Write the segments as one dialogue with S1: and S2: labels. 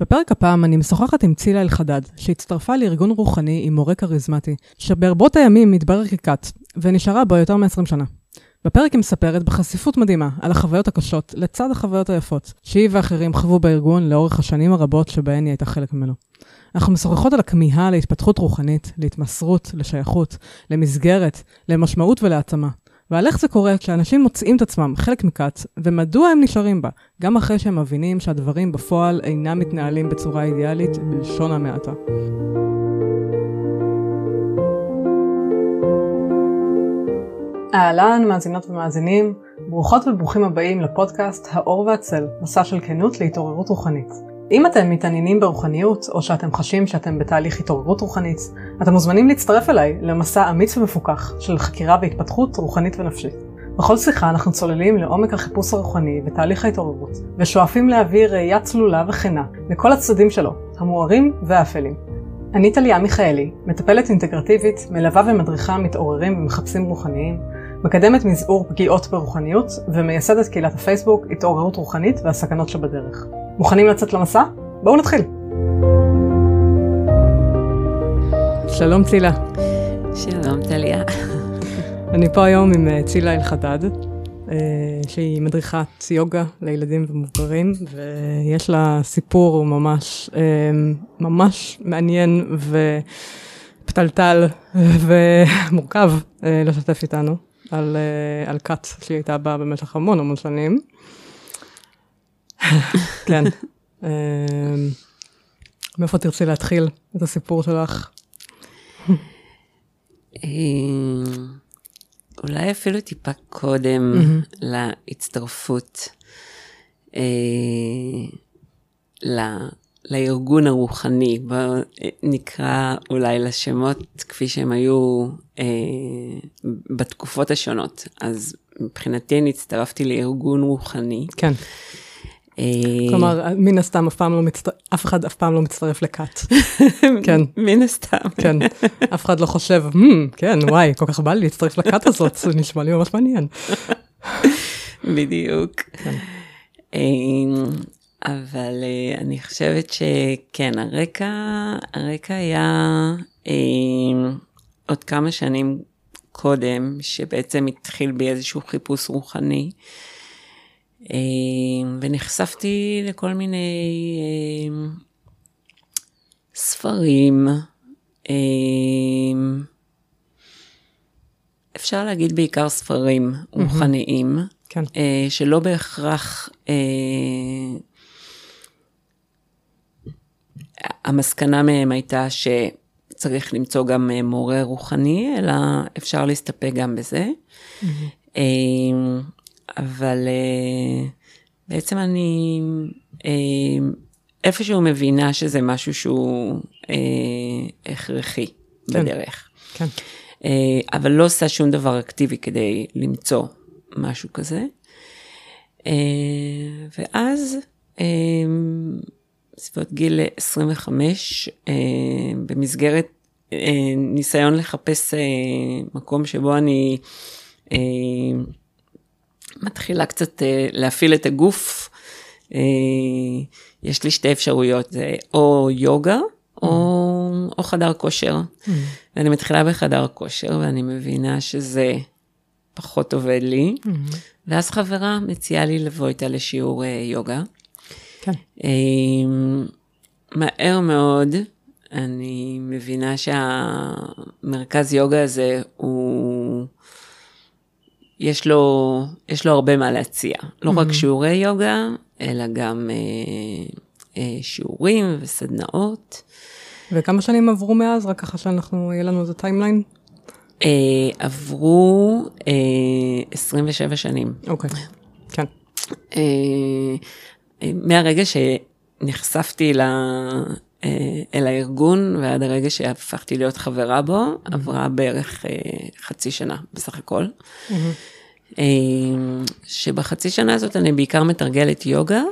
S1: בפרק הפעם אני משוחחת עם צילה אלחדד, שהצטרפה לארגון רוחני עם מורה כריזמטי, שברבות הימים התברר ככת, ונשארה בו יותר מ-20 שנה. בפרק היא מספרת בחשיפות מדהימה על החוויות הקשות לצד החוויות היפות, שהיא ואחרים חוו בארגון לאורך השנים הרבות שבהן היא הייתה חלק ממנו. אנחנו משוחחות על הכמיהה להתפתחות רוחנית, להתמסרות, לשייכות, למסגרת, למשמעות ולהעצמה. ועל איך זה קורה כשאנשים מוצאים את עצמם חלק מכת, ומדוע הם נשארים בה, גם אחרי שהם מבינים שהדברים בפועל אינם מתנהלים בצורה אידיאלית, בלשון המעטה. אהלן, מאזינות ומאזינים, ברוכות וברוכים הבאים לפודקאסט האור והצל, מסע של כנות להתעוררות רוחנית. אם אתם מתעניינים ברוחניות, או שאתם חשים שאתם בתהליך התעוררות רוחנית, אתם מוזמנים להצטרף אליי למסע אמיץ ומפוקח של חקירה והתפתחות רוחנית ונפשית. בכל שיחה אנחנו צוללים לעומק החיפוש הרוחני ותהליך ההתעוררות, ושואפים להביא ראייה צלולה וכנה לכל הצדדים שלו, המוארים והאפלים. אני טליה מיכאלי, מטפלת אינטגרטיבית, מלווה ומדריכה מתעוררים ומחפשים רוחניים, מקדמת מזעור פגיעות ברוחניות ומייסדת קהילת הפייסבוק התעוררות רוחנית והסכנות שבדרך. מוכנים לצאת למסע? בואו נתחיל. שלום צילה.
S2: שלום טליה.
S1: אני פה היום עם אה, צילה אלחדד, אה, שהיא מדריכת יוגה לילדים ומבוגרים, ויש לה סיפור ממש, אה, ממש מעניין ופתלתל ומורכב לשתף איתנו על, על כת שהיא הייתה בה במשך המון המון שנים. כן. אמ, מאיפה תרצי להתחיל את הסיפור שלך?
S2: אמ, אולי אפילו טיפה קודם להצטרפות אה, לארגון הרוחני, בואו נקרא אולי לשמות כפי שהם היו אה, בתקופות השונות. אז מבחינתי אני הצטרפתי לארגון רוחני.
S1: כן. אה, כלומר, מן הסתם אף פעם לא מצטרף, אף אחד אף פעם לא מצטרף לכת.
S2: כן. מן הסתם.
S1: כן. אף אחד לא חושב, hmm, כן, וואי, כל כך בא לי להצטרף לכת הזאת, זה נשמע לי ממש מעניין.
S2: בדיוק. כן. אה, אבל אה, אני חושבת שכן, הרקע, הרקע היה עוד כמה שנים קודם, שבעצם התחיל בי איזשהו חיפוש רוחני. אה, ונחשפתי לכל מיני אה, ספרים, אה, אפשר להגיד בעיקר ספרים רוחניים, כן. שלא בהכרח המסקנה מהם הייתה שצריך למצוא גם מורה רוחני, אלא אפשר להסתפק גם בזה. Mm-hmm. אבל uh, בעצם אני uh, איפשהו מבינה שזה משהו שהוא uh, הכרחי כן. בדרך. כן. אבל לא עושה שום דבר אקטיבי כדי למצוא משהו כזה. ואז, בסביבות גיל 25, uh, במסגרת ניסיון לחפש מקום שבו אני מתחילה קצת אה, להפעיל את הגוף. אה, יש לי שתי אפשרויות, זה או יוגה או, או חדר כושר. Mm. ואני מתחילה בחדר כושר ואני מבינה שזה פחות עובד לי. Mm. ואז חברה מציעה לי לבוא איתה לשיעור אה, יוגה. כן. מהר מאוד אני מבינה שהמרכז יוגה הזה הוא יש לו, יש לו הרבה מה להציע. לא mm-hmm. רק שיעורי יוגה, אלא גם אה, אה, שיעורים וסדנאות.
S1: וכמה שנים עברו מאז? רק ככה שאנחנו, יהיה לנו איזה timeline?
S2: אה, עברו אה, 27 שנים.
S1: אוקיי, okay. כן.
S2: אה, אה, מהרגע שנחשפתי ל... אה, אל הארגון, ועד הרגע שהפכתי להיות חברה בו, mm-hmm. עברה בערך אה, חצי שנה בסך הכל. Mm-hmm. אה, שבחצי שנה הזאת אני בעיקר מתרגלת יוגה,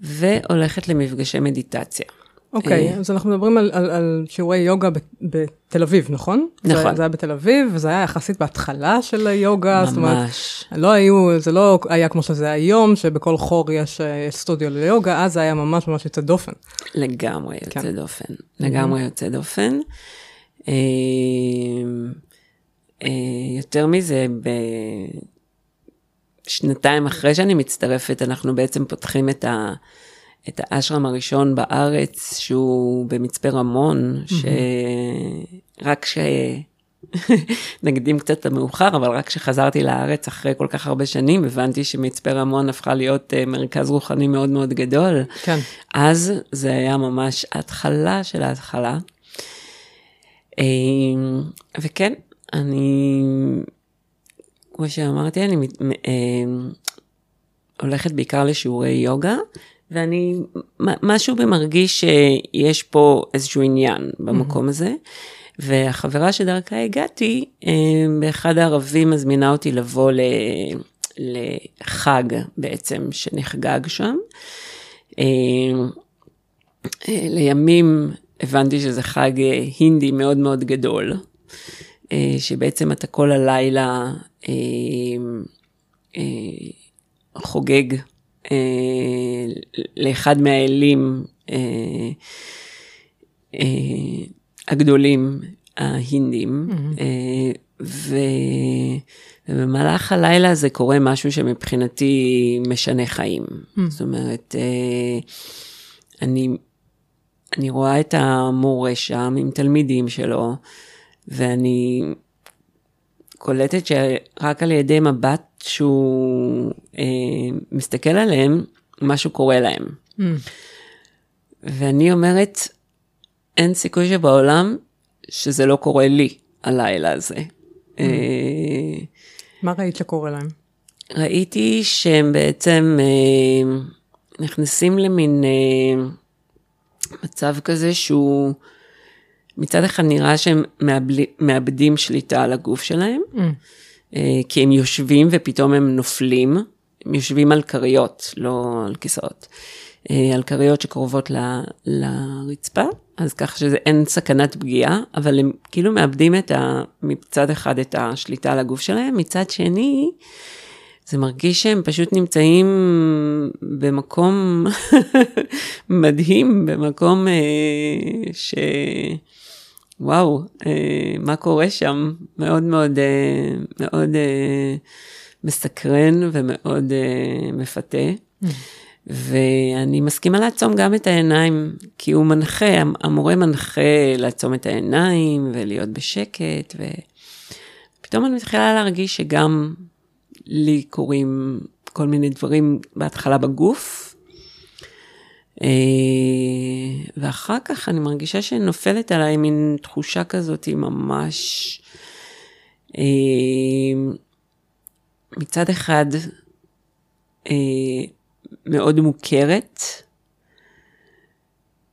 S2: והולכת למפגשי מדיטציה.
S1: אוקיי, אז אנחנו מדברים על, על, על שיעורי יוגה ב- בתל אביב, נכון?
S2: נכון.
S1: זה, זה היה בתל אביב, וזה היה יחסית בהתחלה של היוגה, זאת אומרת,
S2: ממש.
S1: לא היו, זה לא היה כמו שזה היום, שבכל חור יש אה, סטודיו ליוגה, אז זה היה ממש ממש יוצא דופן.
S2: לגמרי יוצא
S1: כן.
S2: דופן, לגמרי יוצא דופן. אה, אה, יותר מזה, בשנתיים אחרי שאני מצטרפת, אנחנו בעצם פותחים את, ה, את האשרם הראשון בארץ, שהוא במצפה רמון, שרק ש... נקדים קצת את המאוחר, אבל רק כשחזרתי לארץ אחרי כל כך הרבה שנים, הבנתי שמצפה רמון הפכה להיות אה, מרכז רוחני מאוד מאוד גדול.
S1: כן.
S2: אז זה היה ממש התחלה של ההתחלה. אה, וכן, אני, כמו שאמרתי, אני אה, הולכת בעיקר לשיעורי יוגה, ואני, משהו בי מרגיש שיש פה איזשהו עניין במקום הזה. והחברה שדרכה הגעתי, אה, באחד הערבים מזמינה אותי לבוא ל... לחג בעצם שנחגג שם. אה, אה, לימים הבנתי שזה חג אה, הינדי מאוד מאוד גדול, אה, שבעצם אתה כל הלילה חוגג אה, לאחד מהאלים אה, אה, הגדולים ההינדים, אה, ו... ובמהלך הלילה זה קורה משהו שמבחינתי משנה חיים. זאת אומרת, אה, אני, אני רואה את המורה שם עם תלמידים שלו, ואני קולטת שרק על ידי מבט שהוא אה, מסתכל עליהם, משהו קורה להם.
S1: Mm.
S2: ואני אומרת, אין סיכוי שבעולם שזה לא קורה לי הלילה הזה. אה,
S1: מה ראית שקורה להם?
S2: ראיתי שהם בעצם אה, נכנסים למין אה, מצב כזה שהוא מצד אחד נראה שהם מאבלי, מאבדים שליטה על הגוף שלהם,
S1: Mm.
S2: אה, כי הם יושבים ופתאום הם נופלים, הם יושבים על כריות, לא על כיסאות, אה, על כריות שקרובות ל, לרצפה, אז כך שאין סכנת פגיעה, אבל הם כאילו מאבדים את ה, מצד אחד את השליטה על הגוף שלהם, מצד שני, זה מרגיש שהם פשוט נמצאים במקום מדהים, במקום אה, ש... וואו, אה, מה קורה שם? מאוד מאוד, אה, מאוד אה, מסקרן ומאוד אה, מפתה. ואני מסכימה לעצום גם את העיניים, כי הוא מנחה, המורה מנחה לעצום את העיניים ולהיות בשקט, ופתאום אני מתחילה להרגיש שגם לי קורים כל מיני דברים בהתחלה בגוף, ואחר כך אני מרגישה שנופלת עליי מין תחושה כזאת היא ממש אה, מצד אחד אה, מאוד מוכרת,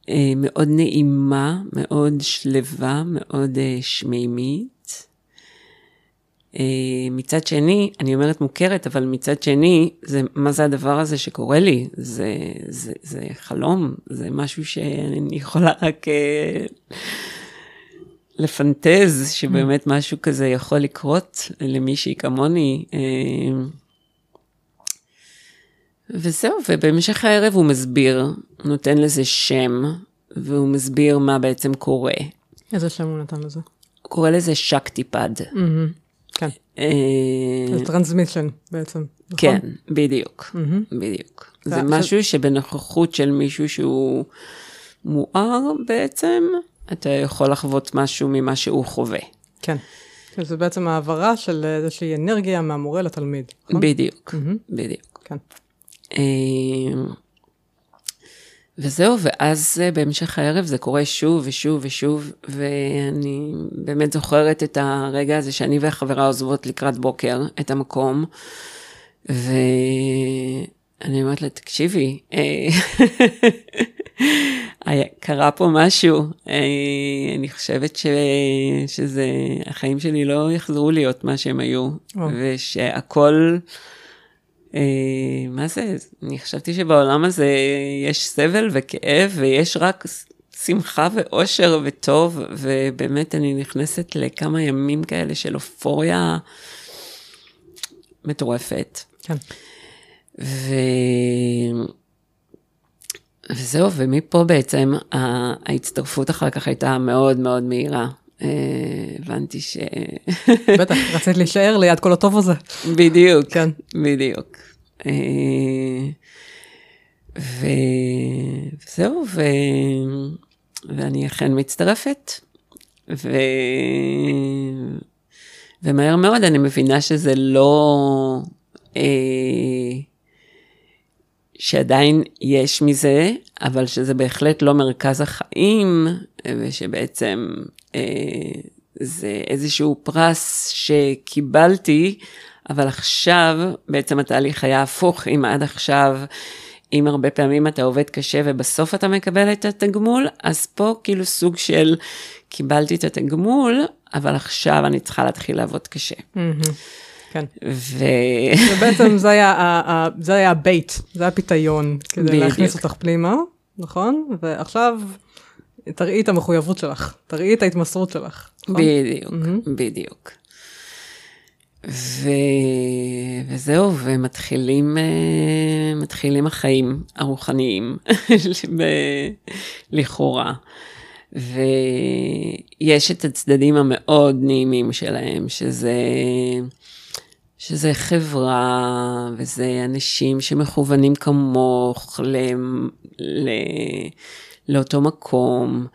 S2: אה, מאוד נעימה, מאוד שלווה, מאוד אה, שמימית. אה, מצד שני, אני אומרת מוכרת, אבל מצד שני, זה, מה זה הדבר הזה שקורה לי? זה, זה, זה חלום, זה משהו שאני יכולה רק אה, לפנטז, שבאמת משהו כזה יכול לקרות למישהי כמוני. אה, וזהו, ובהמשך הערב הוא מסביר, נותן לזה שם, והוא מסביר מה בעצם קורה.
S1: איזה שם הוא נתן לזה?
S2: הוא קורא לזה שקטיפד.
S1: מהמם.
S2: אה,
S1: זה טרנסמישן בעצם. נכון?
S2: כן, בדיוק. בדיוק.
S1: זה-
S2: משהו שבנוכחות של מישהו שהוא מואר בעצם, אתה יכול לחוות משהו ממה שהוא חווה.
S1: כן. כן, זה בעצם העברה של איזושהי אנרגיה מהמורה לתלמיד. נכון?
S2: בדיוק. בדיוק.
S1: כן.
S2: וזהו, ואז אה, בהמשך הערב זה קורה שוב ושוב ושוב, ואני באמת זוכרת את הרגע הזה שאני והחברה עוזבות לקראת בוקר את המקום, ואני אומרת לה, תקשיבי, אה, קרה פה משהו, אה, אני חושבת ש... שזה, החיים שלי לא יחזרו להיות מה שהם היו. ושהכל... אה, מה זה? אני חשבתי שבעולם הזה יש סבל וכאב ויש רק שמחה ואושר וטוב, ובאמת אני נכנסת לכמה ימים כאלה של אופוריה מטורפת.
S1: כן.
S2: ו... וזהו, ומפה בעצם ההצטרפות אחר כך הייתה מאוד מאוד מהירה. אה, הבנתי ש...
S1: בטח, רצית להישאר ליד כל הטוב הזה.
S2: בדיוק,
S1: כן.
S2: בדיוק. אה, ו... וזהו, ו... ואני אכן מצטרפת. ו... ומהר מאוד אני מבינה שזה לא... אה, שעדיין יש מזה, אבל שזה בהחלט לא מרכז החיים, ושבעצם אה, זה איזשהו פרס שקיבלתי, אבל עכשיו בעצם התהליך היה הפוך, אם עד עכשיו, אם הרבה פעמים אתה עובד קשה ובסוף אתה מקבל את התגמול, אז פה כאילו סוג של קיבלתי את התגמול, אבל עכשיו אני צריכה להתחיל לעבוד קשה.
S1: Mm-hmm. כן.
S2: ו...
S1: ובעצם זה היה, זה היה ה bait, זה היה פיתיון, כדי
S2: בדיוק.
S1: להכניס אותך פנימה, נכון? ועכשיו תראי את המחויבות שלך, תראי את ההתמסרות שלך. נכון?
S2: בדיוק, בדיוק. ו... וזהו, ומתחילים אה, מתחילים החיים הרוחניים, ב... לכאורה. ויש את הצדדים המאוד נעימים שלהם, שזה, שזה חברה, וזה אנשים שמכוונים כמוך ל... ל... לאותו מקום,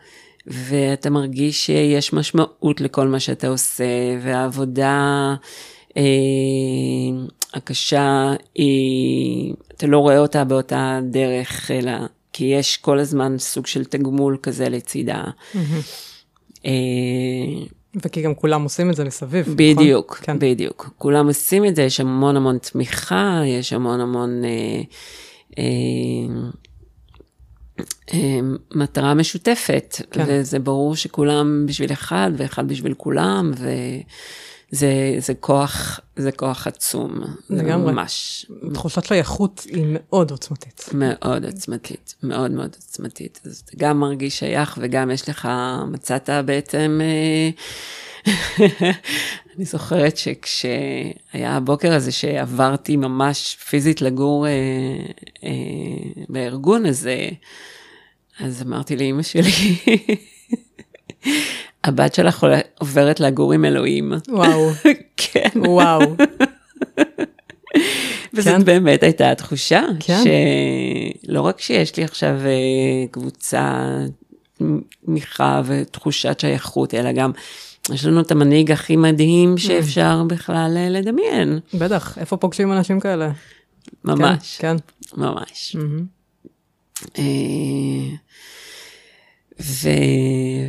S2: ואתה מרגיש שיש משמעות לכל מה שאתה עושה, והעבודה אה, הקשה היא, אתה לא רואה אותה באותה דרך, אלא כי יש כל הזמן סוג של תגמול כזה לצידה. אה,
S1: וכי גם כולם עושים את זה מסביב, נכון?
S2: בדיוק,
S1: כן.
S2: בדיוק. כולם עושים את זה, יש המון המון תמיכה, יש המון המון אה, אה, אה, מטרה משותפת,
S1: כן.
S2: וזה ברור שכולם בשביל אחד ואחד בשביל כולם, וזה זה כוח, זה כוח עצום. זה
S1: לגמרי.
S2: ממש
S1: תחושת שייכות היא מאוד עוצמתית.
S2: מאוד עוצמתית, מאוד מאוד עוצמתית. אז אתה גם מרגיש שייך וגם יש לך, מצאת בעצם, אה, אני זוכרת שכשהיה הבוקר הזה שעברתי ממש פיזית לגור אה, אה, בארגון הזה, אז אמרתי לאימא שלי, הבת שלך עוברת לגור עם אלוהים.
S1: וואו,
S2: כן.
S1: וואו.
S2: וזאת
S1: כן.
S2: באמת הייתה התחושה,
S1: כן.
S2: שלא רק שיש לי עכשיו אה, קבוצה תמיכה ותחושת שייכות, אלא גם יש לנו את המנהיג הכי מדהים שאפשר בכלל אה, לדמיין.
S1: בטח, איפה פוגשים אנשים כאלה?
S2: ממש,
S1: כן.
S2: ממש.
S1: מהמם.
S2: ו...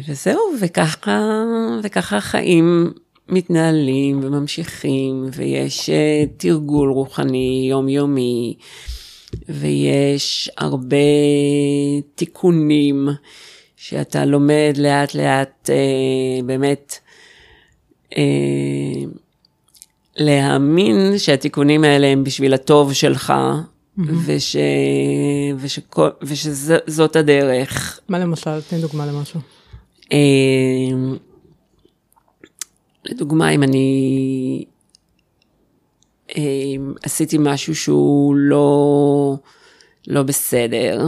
S2: וזהו, וככה, וככה החיים מתנהלים וממשיכים, ויש אה, תרגול רוחני יומיומי, ויש הרבה תיקונים שאתה לומד לאט לאט אה, באמת אה, להאמין שהתיקונים האלה הם בשביל הטוב שלך, וש... ושכל... ושזאת הדרך.
S1: מה למשל? תני דוגמה למשהו.
S2: אה, לדוגמה, אם אני אה, עשיתי משהו שהוא לא, לא בסדר,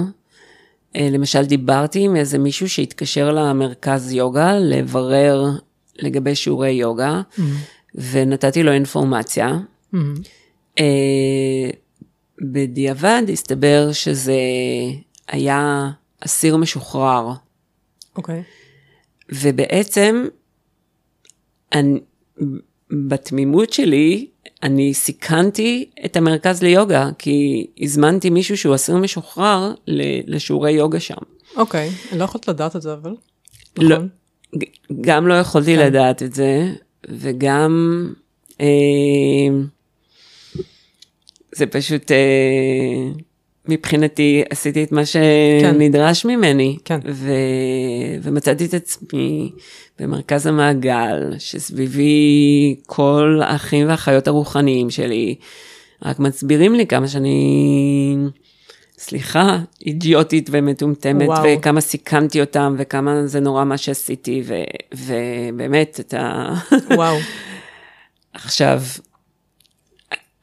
S2: אה, למשל דיברתי עם איזה מישהו שהתקשר למרכז יוגה לברר לגבי שיעורי יוגה, ונתתי לו אינפורמציה.
S1: מהמם.
S2: בדיעבד הסתבר שזה היה אסיר משוחרר,
S1: אוקיי.
S2: ובעצם אני, בתמימות שלי, אני סיכנתי את המרכז ליוגה, כי הזמנתי מישהו שהוא אסיר משוחרר לשיעורי יוגה שם.
S1: אוקיי, אני לא יכולת לדעת את זה אבל.
S2: לא,
S1: נכון?
S2: גם לא יכולתי
S1: כן.
S2: לדעת את זה, וגם אה, זה פשוט, אה, מבחינתי עשיתי את מה שנדרש ממני,
S1: כן.
S2: ו, ומצאתי את עצמי במרכז המעגל, שסביבי כל האחים והאחיות הרוחניים שלי, רק מסבירים לי כמה שאני סליחה, אידיוטית ומטומטמת,
S1: וואו.
S2: וכמה סיכנתי אותם, וכמה זה נורא מה שעשיתי, ו, ובאמת, אתה...
S1: וואו.
S2: עכשיו,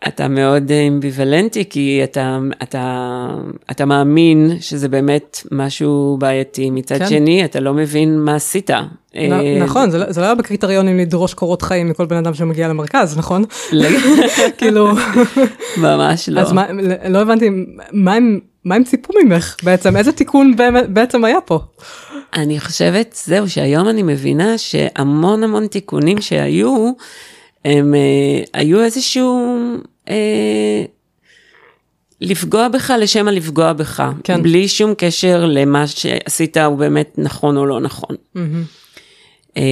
S2: אתה מאוד אמביוולנטי, כי אתה, אתה, אתה מאמין שזה באמת משהו בעייתי. מצד
S1: כן.
S2: שני, אתה לא מבין מה עשית. אה,
S1: נ- נכון, זה לא- זה לא היה בקריטריונים לדרוש קורות חיים מכל בן אדם שמגיע למרכז, נכון?
S2: לג-
S1: כאילו,
S2: ממש לא.
S1: אז מה, לא הבנתי, מה הם... מה הם ציפו ממך בעצם? איזה תיקון בעצם היה פה?
S2: אני חושבת, זהו, שהיום אני מבינה שהמון המון תיקונים שהיו, הם אה, היו איזשהו... אה, לפגוע בך לשם הלפגוע בך,
S1: כן.
S2: בלי שום קשר למה שעשית הוא באמת נכון או לא נכון. אה,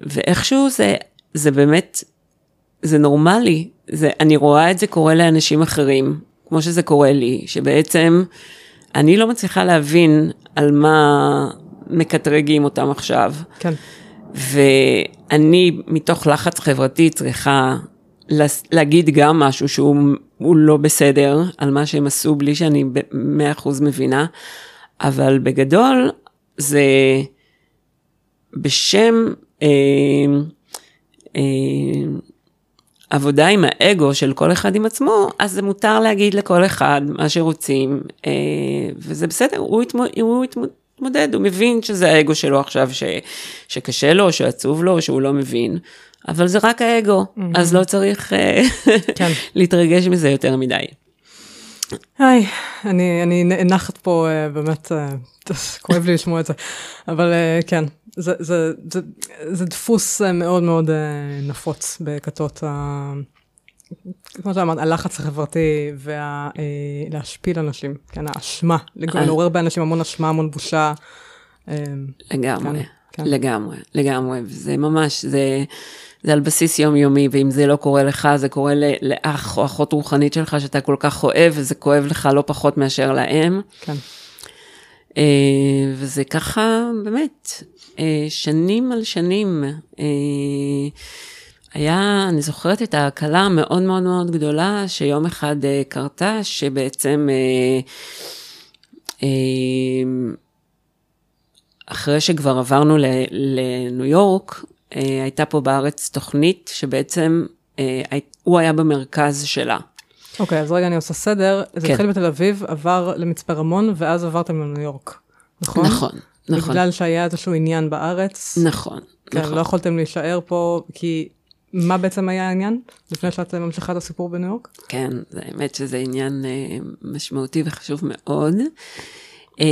S2: ואיכשהו זה, זה באמת, זה נורמלי, זה, אני רואה את זה קורה לאנשים אחרים, כמו שזה קורה לי, שבעצם אני לא מצליחה להבין על מה מקטרגים אותם עכשיו.
S1: כן.
S2: ואני מתוך לחץ חברתי צריכה להגיד גם משהו שהוא הוא לא בסדר על מה שהם עשו בלי שאני במאה אחוז מבינה, אבל בגדול זה בשם אה, אה, עבודה עם האגו של כל אחד עם עצמו, אז זה מותר להגיד לכל אחד מה שרוצים, אה, וזה בסדר, הוא, יתמו, הוא יתמודד, הוא מבין שזה האגו שלו עכשיו, ש, שקשה לו, שעצוב לו, שהוא לא מבין, אבל זה רק האגו, mm-hmm. אז לא צריך אה,
S1: כן.
S2: להתרגש מזה יותר מדי.
S1: היי, אני, אני נאנחת פה, אה, באמת, אה, כואב לי לשמוע את זה, אבל אה, כן, זה, זה, זה, זה דפוס אה, מאוד מאוד אה, נפוץ בכתות, ה- כמו שאמרת, הלחץ החברתי ולהשפיל אנשים, כן, האשמה. לעורר באנשים המון אשמה, המון בושה. אה,
S2: לגמרי,
S1: כן,
S2: כן. לגמרי, לגמרי, זה ממש, זה, זה על בסיס יומיומי, ואם זה לא קורה לך, זה קורה לאח או אחות רוחנית שלך שאתה כל כך אוהב, וזה כואב לך לא פחות מאשר להם.
S1: כן,
S2: אה, וזה ככה, באמת, אה, שנים על שנים. אה, היה, אני זוכרת את ההקלה המאוד מאוד מאוד גדולה שיום אחד קרתה, שבעצם אחרי שכבר עברנו לניו יורק, הייתה פה בארץ תוכנית שבעצם אה, הוא היה במרכז שלה.
S1: אוקיי, אז רגע אני עושה סדר, זה
S2: כן.
S1: התחיל בתל אביב, עבר למצפה רמון, ואז עברתם לניו יורק, נכון?
S2: נכון, נכון,
S1: בגלל שהיה איזשהו עניין בארץ.
S2: נכון,
S1: כן,
S2: נכון.
S1: לא יכולתם להישאר פה, כי מה בעצם היה העניין? לפני שאת ממשיכה את הסיפור בניו יורק?
S2: כן, זה האמת שזה עניין אה, משמעותי וחשוב מאוד. אה,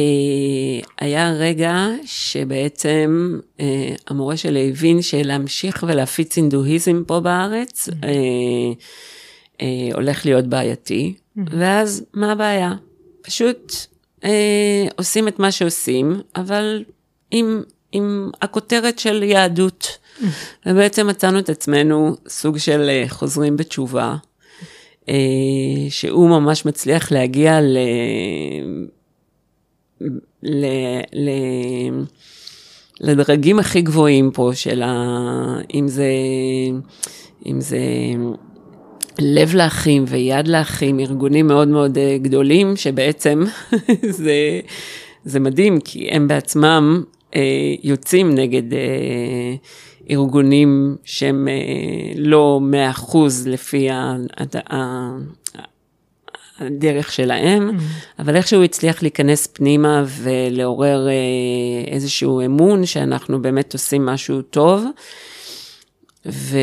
S2: היה רגע שבעצם אה, המורה שלי הבין שלהמשיך ולהפיץ הינדואיזם פה בארץ אה, אה, הולך להיות בעייתי, ואז מה הבעיה? פשוט עושים את מה שעושים, אבל עם, עם הכותרת של יהדות. ובעצם מצאנו את עצמנו סוג של חוזרים בתשובה, שהוא ממש מצליח להגיע ל... ל... ל... לדרגים הכי גבוהים פה של ה... אם זה... אם זה לב לאחים ויד לאחים, ארגונים מאוד מאוד אה, גדולים, שבעצם זה, זה מדהים, כי הם בעצמם אה, יוצאים נגד אה, ארגונים שהם אה, לא מאה אחוז לפי ה, ה, ה, הדרך שלהם, אבל איכשהו הצליח להיכנס פנימה ולעורר אה, איזשהו אמון שאנחנו באמת עושים משהו טוב. ו...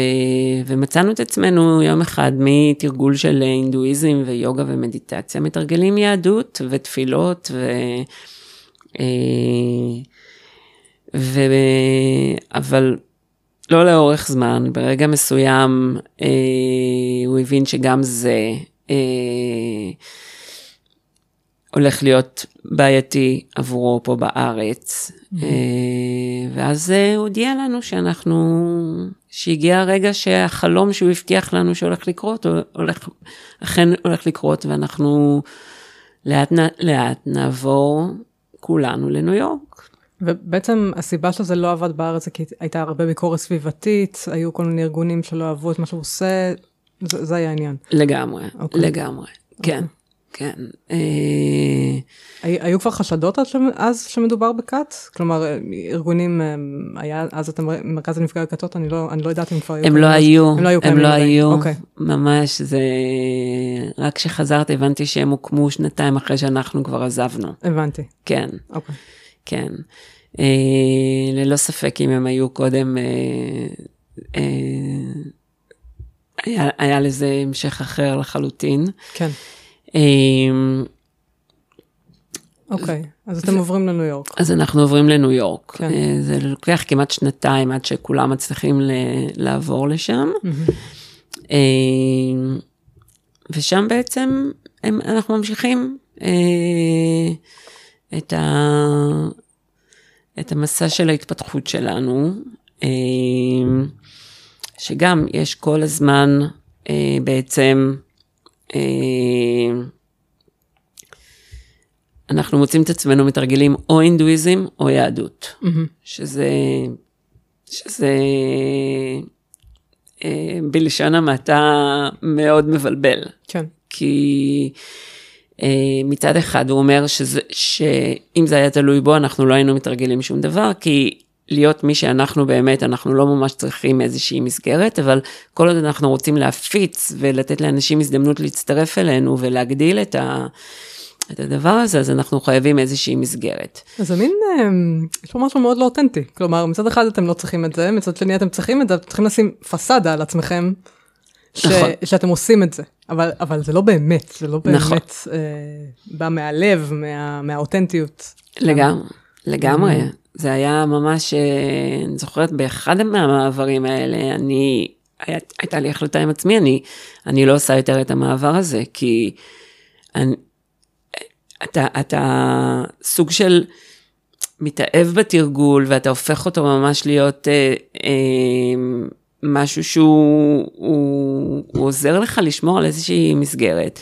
S2: ומצאנו את עצמנו יום אחד מתרגול של הינדואיזם ויוגה ומדיטציה, מתרגלים יהדות ותפילות ו... אה, ו... אבל לא לאורך זמן, ברגע מסוים אה, הוא הבין שגם זה אה, הולך להיות בעייתי עבורו פה בארץ. אה, ואז אה, הוא הודיע לנו שאנחנו, שהגיע הרגע שהחלום שהוא הבטיח לנו שהולך לקרות, הולך, אכן הולך לקרות, ואנחנו לאט לאט נעבור כולנו לניו יורק.
S1: ובעצם הסיבה שזה לא עבד בארץ זה כי הייתה הרבה ביקורת סביבתית, היו כל מיני ארגונים שלא אהבו את מה שהוא עושה, זה, זה היה העניין.
S2: לגמרי,
S1: אוקיי.
S2: לגמרי, כן, כן. אה,
S1: היו כבר חשדות אז שמדובר בכת? כלומר, ארגונים, אה, היה אז את מרכז לנפגעי כתות, אני לא, אני לא יודעת אם כבר היו.
S2: הם לא היו,
S1: הם לא היו,
S2: הם לא היו,
S1: אוקיי.
S2: ממש, זה... רק כשחזרת הבנתי שהם הוקמו שנתיים אחרי שאנחנו כבר עזבנו.
S1: הבנתי.
S2: כן.
S1: אוקיי.
S2: כן. אה, ללא ספק אם הם היו קודם, אה, אה, היה, היה לזה המשך אחר לחלוטין.
S1: כן.
S2: אה,
S1: אוקיי, אז אתם עוברים לניו יורק.
S2: אז אנחנו עוברים לניו יורק.
S1: כן.
S2: אה, זה לוקח כמעט שנתיים עד שכולם מצליחים לעבור לשם. אה, ושם בעצם הם, אנחנו ממשיכים אה, את, ה, את המסע של ההתפתחות שלנו, אה, שגם יש כל הזמן אה, בעצם, אה, אנחנו מוצאים את עצמנו מתרגלים או הינדואיזם או יהדות, שזה, שזה אה, בלשון המעטה מאוד מבלבל.
S1: כן.
S2: כי אה, מצד אחד הוא אומר שזה, שאם זה היה תלוי בו, אנחנו לא היינו מתרגלים שום דבר, כי להיות מי שאנחנו באמת, אנחנו לא ממש צריכים איזושהי מסגרת, אבל כל עוד אנחנו רוצים להפיץ ולתת לאנשים הזדמנות להצטרף אלינו ולהגדיל את, ה, את הדבר הזה, אז אנחנו חייבים איזושהי מסגרת.
S1: אז זה מין, אה, יש פה משהו מאוד לא אותנטי. כלומר, מצד אחד אתם לא צריכים את זה, מצד שני אתם צריכים את זה, אתם צריכים לשים פסאדה על עצמכם, ש,
S2: נכון.
S1: שאתם עושים את זה. אבל, אבל זה לא באמת, זה לא באמת
S2: נכון.
S1: אה, בא מהלב, מה, מהאותנטיות.
S2: לגמרי, לגמרי. זה היה ממש, אה, אני זוכרת באחד מהמעברים האלה, אני, היה, הייתה לי החלטה עם עצמי, אני, אני לא עושה יותר את המעבר הזה, כי אני, אתה, אתה סוג של מתאהב בתרגול, ואתה הופך אותו ממש להיות אה, אה, משהו שהוא הוא, הוא עוזר לך לשמור על איזושהי מסגרת.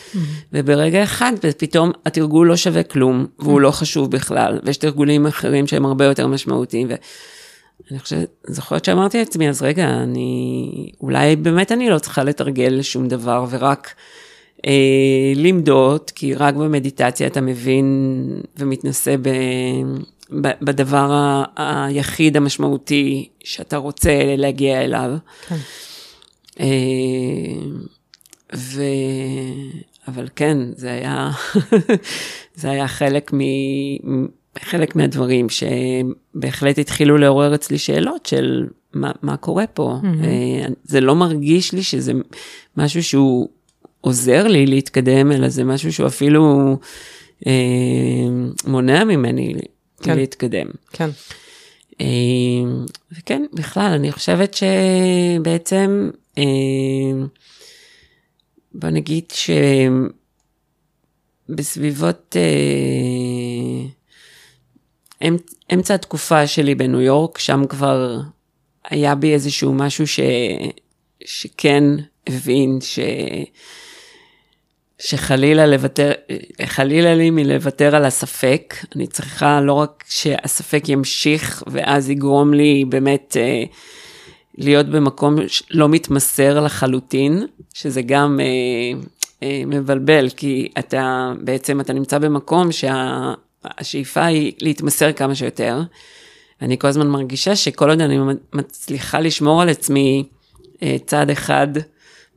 S2: וברגע אחד פתאום התרגול לא שווה כלום, והוא לא חשוב בכלל, ויש תרגולים אחרים שהם הרבה יותר משמעותיים. ואני חושבת, זוכרת שאמרתי לעצמי, אז רגע, אני, אולי באמת אני לא צריכה לתרגל שום דבר, ורק אה, למדוד, כי רק במדיטציה אתה מבין ומתנסה ב... בדבר ה- היחיד המשמעותי שאתה רוצה להגיע אליו.
S1: כן.
S2: אה, ו... אבל כן, זה היה, זה היה חלק, מ... חלק מהדברים שבהחלט התחילו לעורר אצלי שאלות של מה, מה קורה פה. Mm-hmm. זה לא מרגיש לי שזה משהו שהוא עוזר לי להתקדם, אלא זה משהו שהוא אפילו אה, מונע ממני
S1: כן.
S2: להתקדם.
S1: כן.
S2: אה, וכן, בכלל, אני חושבת שבעצם, אה, בוא נגיד שבסביבות אה, אמ- אמצע התקופה שלי בניו יורק, שם כבר היה בי איזשהו משהו ש, שכן הבין ש... שחלילה לוותר, חלילה לי מלוותר על הספק, אני צריכה לא רק שהספק ימשיך ואז יגרום לי באמת אה, להיות במקום לא מתמסר לחלוטין, שזה גם אה, אה, מבלבל, כי אתה בעצם, אתה נמצא במקום שהשאיפה היא להתמסר כמה שיותר. אני כל הזמן מרגישה שכל עוד אני מצליחה לשמור על עצמי אה, צעד אחד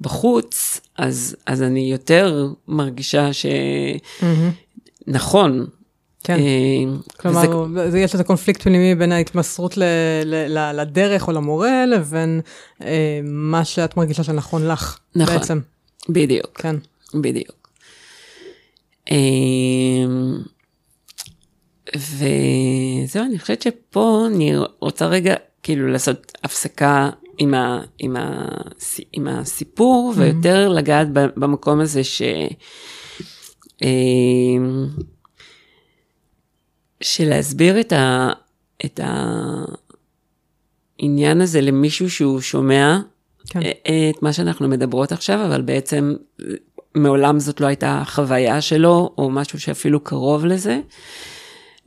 S2: בחוץ, אז, אז אני יותר מרגישה שנכון.
S1: כן. כלומר, וזה... יש איזה קונפליקט פנימי בין ההתמסרות ל, ל, ל, לדרך או למורה לבין אה, מה שאת מרגישה שנכון לך
S2: נכון,
S1: בעצם.
S2: בדיוק.
S1: כן.
S2: בדיוק. אה, וזהו, אני חושבת שפה אני רוצה רגע כאילו לעשות הפסקה עם, ה, עם, ה, עם הסיפור, mm-hmm. ויותר לגעת במקום הזה ש... שלהסביר את, ה, את העניין הזה למישהו שהוא שומע
S1: כן.
S2: את מה שאנחנו מדברות עכשיו, אבל בעצם מעולם זאת לא הייתה חוויה שלו, או משהו שאפילו קרוב לזה.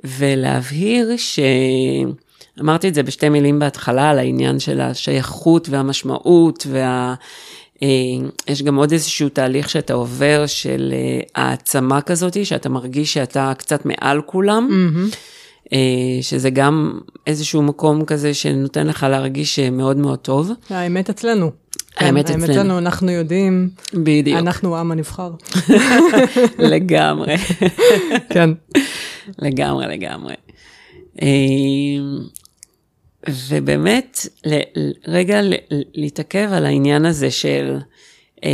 S2: ולהבהיר ש... אמרתי את זה בשתי מילים בהתחלה, על העניין של השייכות והמשמעות וה... יש גם עוד איזשהו תהליך שאתה עובר של העצמה כזאת, שאתה מרגיש שאתה קצת מעל כולם. Mm-hmm. שזה גם איזשהו מקום כזה שנותן לך להרגיש מאוד מאוד טוב.
S1: האמת אצלנו.
S2: האמת אצלנו. האמת אצלנו,
S1: אנחנו יודעים.
S2: בדיוק.
S1: אנחנו העם הנבחר.
S2: לגמרי.
S1: כן.
S2: לגמרי, לגמרי. אמ, ובאמת, רגע להתעכב על העניין הזה של, אה,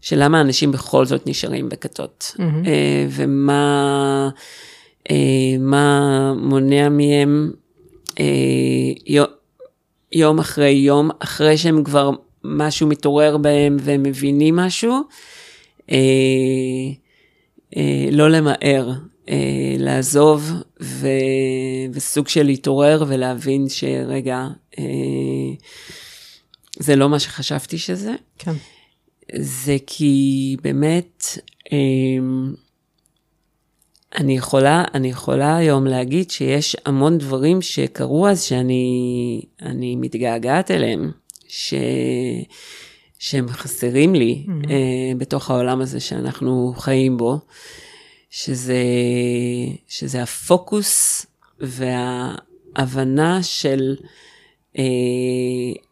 S2: של למה אנשים בכל זאת נשארים בכתות, mm-hmm. ומה אה, מה מונע מהם יום אחרי יום, אחרי שהם כבר משהו מתעורר בהם והם מבינים משהו, לא למהר, אה, לעזוב ו, וסוג של להתעורר ולהבין שרגע, אה, זה לא מה שחשבתי שזה.
S1: כן.
S2: זה כי באמת, אה, אני יכולה, אני יכולה היום להגיד שיש המון דברים שקרו אז שאני אני מתגעגעת אליהם, ש, שהם חסרים לי mm-hmm. אה, בתוך העולם הזה שאנחנו חיים בו. שזה, שזה הפוקוס וההבנה של אה,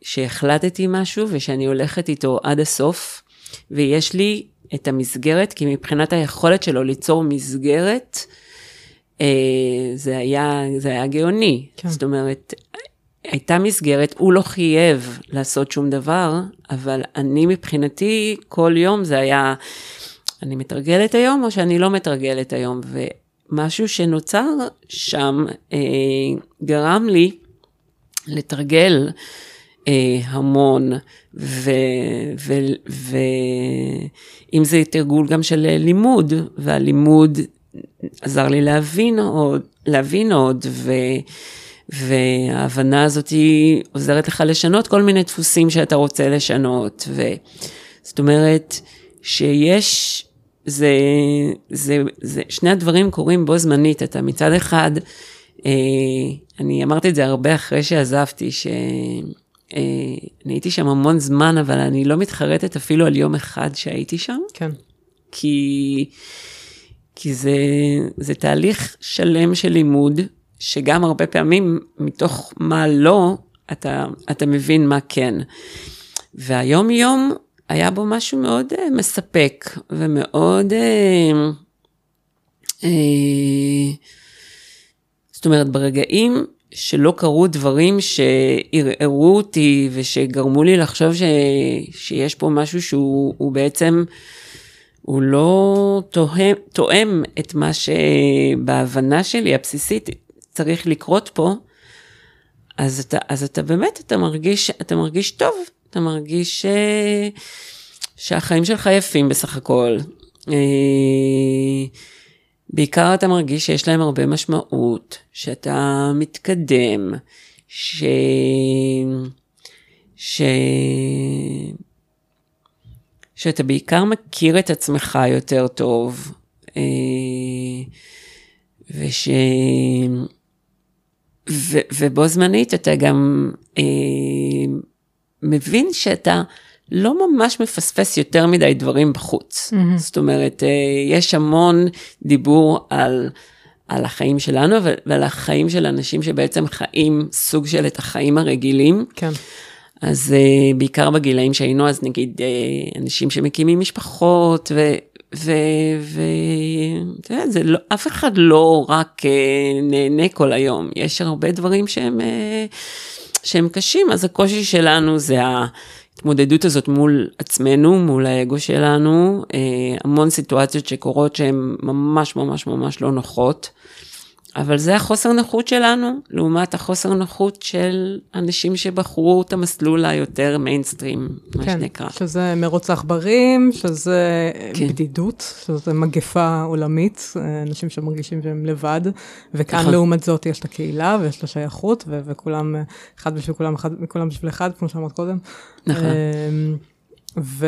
S2: שהחלטתי משהו ושאני הולכת איתו עד הסוף, ויש לי את המסגרת, כי מבחינת היכולת שלו ליצור מסגרת, אה, זה, היה, זה היה גאוני. כן. זאת אומרת, הייתה מסגרת, הוא לא חייב לעשות שום דבר, אבל אני מבחינתי, כל יום זה היה... אני מתרגלת היום או שאני לא מתרגלת היום, ומשהו שנוצר שם אה, גרם לי לתרגל אה, המון, ואם זה תרגול גם של לימוד, והלימוד עזר לי להבין עוד, להבין עוד, ו... וההבנה הזאת היא עוזרת לך לשנות כל מיני דפוסים שאתה רוצה לשנות. וזאת אומרת, שיש, זה, זה, זה, שני הדברים קורים בו זמנית, אתה מצד אחד, אה, אני אמרתי את זה הרבה אחרי שעזבתי, שאני אה, הייתי שם המון זמן, אבל אני לא מתחרטת אפילו על יום אחד שהייתי שם.
S1: כן.
S2: כי, כי זה, זה תהליך שלם של לימוד, שגם הרבה פעמים מתוך מה לא, אתה, אתה מבין מה כן. והיום יום היה בו משהו מאוד uh, מספק ומאוד, uh, uh, זאת אומרת, ברגעים שלא קרו דברים שערערו אותי ושגרמו לי לחשוב ש, שיש פה משהו שהוא בעצם, הוא לא תואם, תואם את מה שבהבנה שלי הבסיסית צריך לקרות פה, אז אתה, אז אתה באמת, אתה מרגיש, אתה מרגיש טוב, אתה מרגיש ש... שהחיים שלך יפים בסך הכל. אה, בעיקר אתה מרגיש שיש להם הרבה משמעות, שאתה מתקדם, ש... ש... שאתה בעיקר מכיר את עצמך יותר טוב, אה, וש... ו... ובו זמנית אתה גם אה, מבין שאתה לא ממש מפספס יותר מדי דברים בחוץ. Mm-hmm. זאת אומרת, אה, יש המון דיבור על, על החיים שלנו ועל החיים של אנשים שבעצם חיים סוג של את החיים הרגילים.
S1: כן.
S2: אז uh, בעיקר בגילאים שהיינו, אז נגיד uh, אנשים שמקימים משפחות, ו... ו... ו... אתה יודע, זה לא, אף אחד לא רק uh, נהנה כל היום, יש הרבה דברים שהם, uh, שהם קשים, אז הקושי שלנו זה ההתמודדות הזאת מול עצמנו, מול האגו שלנו, אה, המון סיטואציות שקורות שהן ממש ממש ממש לא נוחות. אבל זה החוסר נוחות שלנו, לעומת החוסר נוחות של אנשים שבחרו את המסלול היותר מיינסטרים, מה כן, שנקרא.
S1: שזה מרוץ עכברים, שזה כן. בדידות, שזה מגפה עולמית, אנשים שמרגישים שהם לבד, וכאן נכון. לעומת זאת יש את הקהילה ויש את השייכות, וכולם, אחד בשביל כולם, אחד מכולם בשביל אחד, כמו שאמרת קודם.
S2: נכון.
S1: אמ, ו...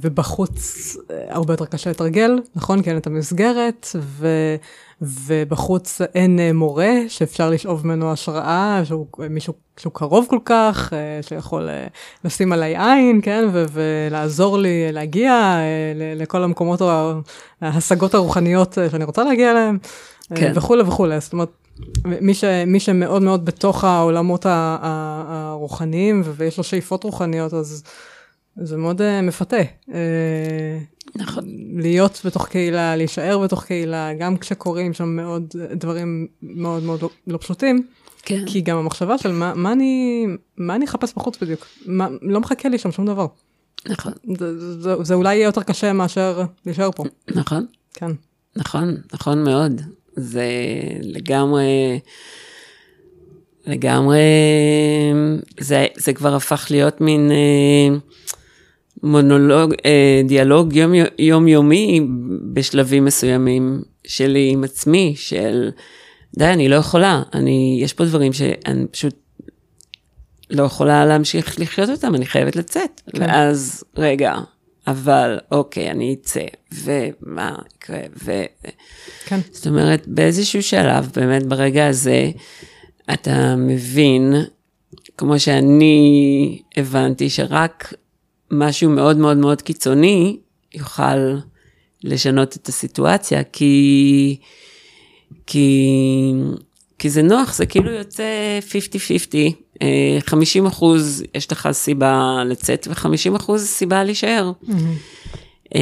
S1: ובחוץ הרבה יותר קשה לתרגל, נכון? כי אין את המסגרת, ו... ובחוץ אין מורה שאפשר לשאוב ממנו השראה, שהוא מישהו שהוא קרוב כל כך, שיכול לשים עליי עין, כן? ו... ולעזור לי להגיע לכל המקומות, ההשגות הרוחניות שאני רוצה להגיע אליהם, כן. וכולי וכולי. זאת אומרת, מי, ש, מי שמאוד מאוד בתוך העולמות הרוחניים ויש לו שאיפות רוחניות, אז זה מאוד uh, מפתה. Uh,
S2: נכון.
S1: להיות בתוך קהילה, להישאר בתוך קהילה, גם כשקורים שם מאוד דברים מאוד מאוד לא, לא פשוטים.
S2: כן.
S1: כי גם המחשבה של מה, מה, אני, מה אני אחפש בחוץ בדיוק, מה, לא מחכה לי שם שום דבר.
S2: נכון.
S1: זה, זה, זה אולי יהיה יותר קשה מאשר להישאר פה.
S2: נכון.
S1: כן.
S2: נכון, נכון מאוד. זה לגמרי, לגמרי, זה, זה כבר הפך להיות מין אה, מונולוג, אה, דיאלוג יום, יומיומי בשלבים מסוימים שלי עם עצמי, של די, אני לא יכולה, אני, יש פה דברים שאני פשוט לא יכולה להמשיך לחיות אותם, אני חייבת לצאת. כן. ואז, רגע, אבל אוקיי, אני אצא, ומה יקרה, ו...
S1: כן.
S2: זאת אומרת, באיזשהו שלב, באמת ברגע הזה, אתה מבין, כמו שאני הבנתי, שרק משהו מאוד מאוד מאוד קיצוני יוכל לשנות את הסיטואציה, כי... כי... כי זה נוח, זה כאילו יוצא 50-50, 50 אה, אחוז יש לך סיבה לצאת ו-50 אחוז סיבה להישאר. Mm-hmm.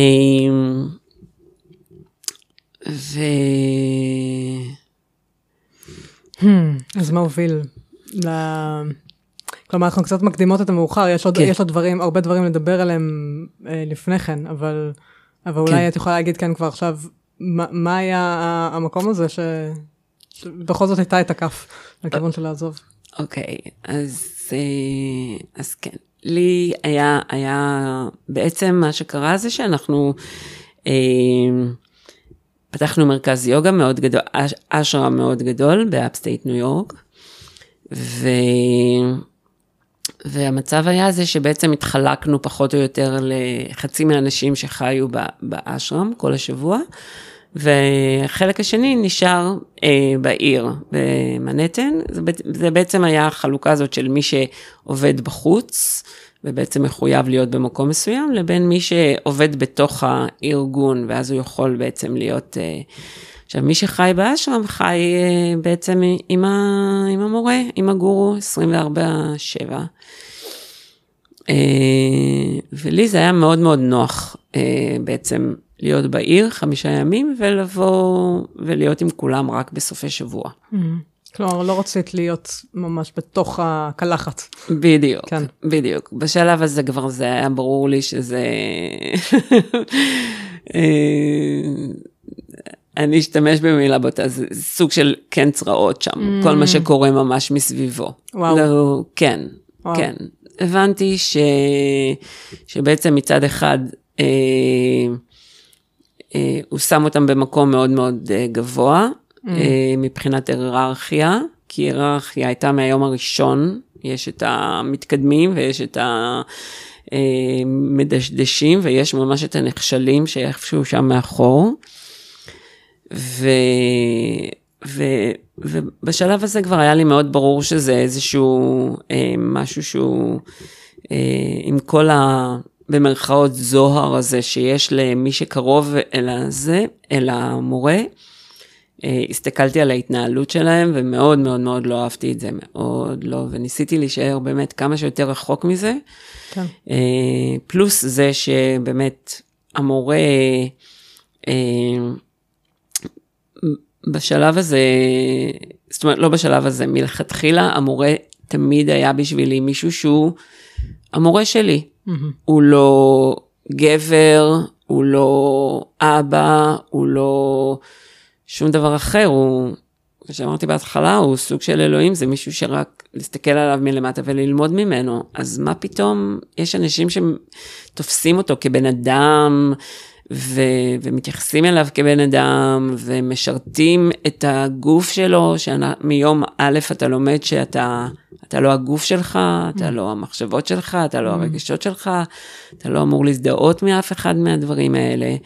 S2: ו...
S1: Hmm, אז מה הוביל. כלומר, אנחנו קצת מקדימות את המאוחר, יש עוד, כן. יש עוד דברים, הרבה דברים לדבר עליהם אה, לפני כן, אבל, אבל כן. אולי את יכולה להגיד כאן כבר עכשיו, מה, מה היה המקום הזה ש... שבכל זאת היטתה את הכף לכיוון של לעזוב.
S2: אוקיי, אז, אה, אז כן. לי היה, היה, בעצם מה שקרה זה שאנחנו אה, פתחנו מרכז יוגה מאוד גדול, אשרם מאוד גדול ב upstate ניו יורק, ו... והמצב היה זה שבעצם התחלקנו פחות או יותר לחצי מהאנשים שחיו באשרם כל השבוע, והחלק השני נשאר אה, בעיר, במנהטן. זה, זה בעצם היה החלוקה הזאת של מי שעובד בחוץ, ובעצם מחויב להיות במקום מסוים, לבין מי שעובד בתוך הארגון, ואז הוא יכול בעצם להיות... אה, עכשיו, מי שחי באשרם חי אה, בעצם עם, ה, עם המורה, עם הגורו, 24-7. אה, ולי זה היה מאוד מאוד נוח אה, בעצם להיות בעיר חמישה ימים ולבוא ולהיות עם כולם רק בסופי שבוע. Mm-hmm.
S1: כלומר, לא רצית להיות ממש בתוך הקלחת.
S2: בדיוק, כן. בדיוק. בשלב הזה כבר זה היה ברור לי שזה... אה, אני אשתמש במילה בוטה, זה סוג של כן צרעות שם, mm. כל מה שקורה ממש מסביבו.
S1: וואו.
S2: לא, כן, וואו. כן. הבנתי ש... שבעצם מצד אחד, אה, אה, הוא שם אותם במקום מאוד מאוד אה, גבוה, mm. אה, מבחינת היררכיה, כי היררכיה הייתה מהיום הראשון, יש את המתקדמים ויש את המדשדשים, ויש ממש את הנחשלים שאיפשהו שם מאחור. ו... ו... ובשלב הזה כבר היה לי מאוד ברור שזה איזשהו אה, משהו שהוא אה, עם כל ה... במרכאות זוהר הזה שיש למי שקרוב אל הזה, אל המורה. אה, הסתכלתי על ההתנהלות שלהם ומאוד מאוד מאוד לא אהבתי את זה, מאוד לא, וניסיתי להישאר באמת כמה שיותר רחוק מזה.
S1: כן. אה,
S2: פלוס זה שבאמת המורה, אה, בשלב הזה, זאת אומרת, לא בשלב הזה, מלכתחילה המורה תמיד היה בשבילי מישהו שהוא המורה שלי. Mm-hmm. הוא לא גבר, הוא לא אבא, הוא לא שום דבר אחר, הוא, כמו שאמרתי בהתחלה, הוא סוג של אלוהים, זה מישהו שרק להסתכל עליו מלמטה וללמוד ממנו. אז מה פתאום, יש אנשים שתופסים אותו כבן אדם, ו- ומתייחסים אליו כבן אדם, ומשרתים את הגוף שלו, שמיום א' אתה לומד שאתה אתה לא הגוף שלך, אתה לא המחשבות שלך, אתה לא הרגשות שלך, אתה לא אמור להזדהות מאף אחד מהדברים האלה.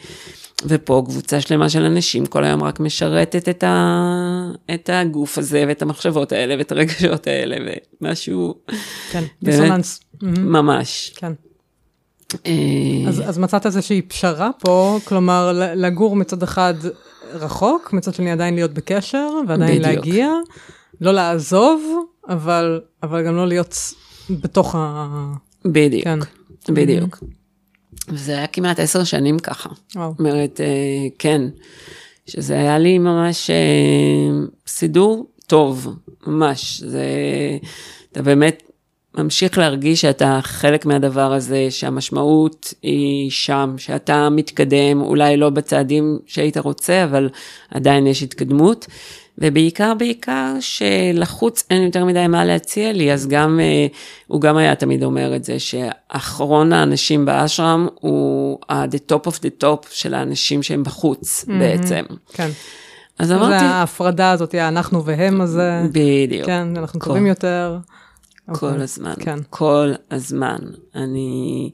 S2: ופה קבוצה שלמה של אנשים כל היום רק משרתת את, ה... את הגוף הזה ואת המחשבות האלה ואת הרגשות האלה ומשהו...
S1: כן, דיסוננס.
S2: ממש.
S1: כן. אה, אז, אז מצאת איזושהי פשרה פה, כלומר לגור מצד אחד רחוק, מצד שני עדיין להיות בקשר ועדיין בדיוק. להגיע, לא לעזוב, אבל, אבל גם לא להיות בתוך ה...
S2: בדיוק, כן. בדיוק. Mm-hmm. וזה היה כמעט עשר שנים ככה. וואו. זאת אומרת, אה, כן, שזה היה לי ממש אה, סידור טוב, ממש. זה, אתה באמת ממשיך להרגיש שאתה חלק מהדבר הזה, שהמשמעות היא שם, שאתה מתקדם, אולי לא בצעדים שהיית רוצה, אבל עדיין יש התקדמות. ובעיקר בעיקר שלחוץ אין יותר מדי מה להציע לי, אז גם, אה, הוא גם היה תמיד אומר את זה, שאחרון האנשים באשרם הוא ה-the top of the top של האנשים שהם בחוץ mm-hmm. בעצם.
S1: כן. אז אמרתי... זה ההפרדה הזאת, אנחנו והם הזה.
S2: בדיוק.
S1: כן, אנחנו טובים יותר.
S2: כל. אוקיי, הזמן, כן. כל הזמן. אני...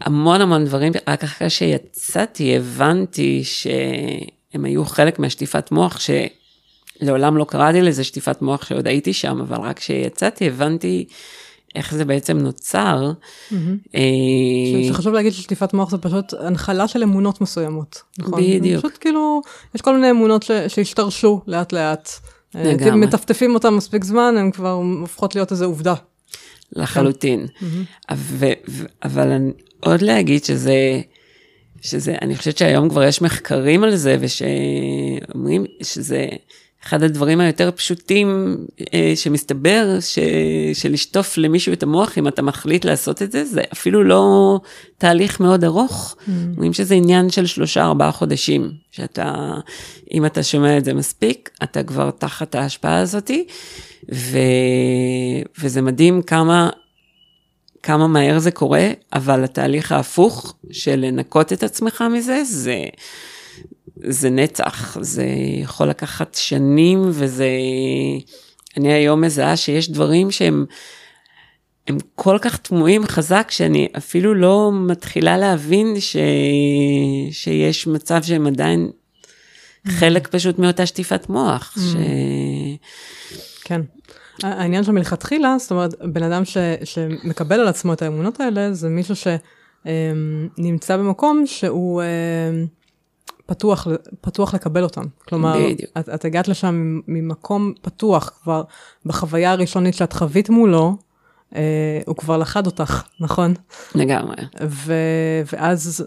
S2: המון המון דברים, רק אחרי שיצאתי הבנתי ש... הם היו חלק מהשטיפת מוח, שלעולם לא קראתי לזה שטיפת מוח שעוד הייתי שם, אבל רק כשיצאתי הבנתי איך זה בעצם נוצר.
S1: אה, שחשוב להגיד ששטיפת מוח זה פשוט הנחלה של אמונות מסוימות, נכון?
S2: בדיוק.
S1: פשוט כאילו, יש כל מיני אמונות שהשתרשו לאט לאט. אה, לגמרי. מטפטפים אותם מספיק זמן, הן כבר הופכות להיות איזו עובדה.
S2: לחלוטין. אבל עוד להגיד שזה... שזה, אני חושבת שהיום כבר יש מחקרים על זה, ושאומרים שזה אחד הדברים היותר פשוטים אה, שמסתבר ש, שלשטוף למישהו את המוח, אם אתה מחליט לעשות את זה, זה אפילו לא תהליך מאוד ארוך. Mm. אומרים שזה עניין של שלושה ארבעה חודשים, שאתה, אם אתה שומע את זה מספיק, אתה כבר תחת ההשפעה הזאתי, ו, וזה מדהים כמה כמה מהר זה קורה, אבל התהליך ההפוך של לנקות את עצמך מזה, זה, זה נצח, זה יכול לקחת שנים, וזה... אני היום מזהה שיש דברים שהם הם כל כך תמוהים חזק, שאני אפילו לא מתחילה להבין ש... שיש מצב שהם עדיין חלק פשוט מאותה שטיפת מוח. ש...
S1: כן. העניין של מלכתחילה, זאת אומרת, בן אדם ש, שמקבל על עצמו את האמונות האלה, זה מישהו שנמצא אמ, במקום שהוא אמ, פתוח, פתוח לקבל אותם. כלומר, את, את הגעת לשם ממקום פתוח, כבר בחוויה הראשונית שאת חווית מולו, אה, הוא כבר לכד אותך, נכון?
S2: לגמרי.
S1: ו, ואז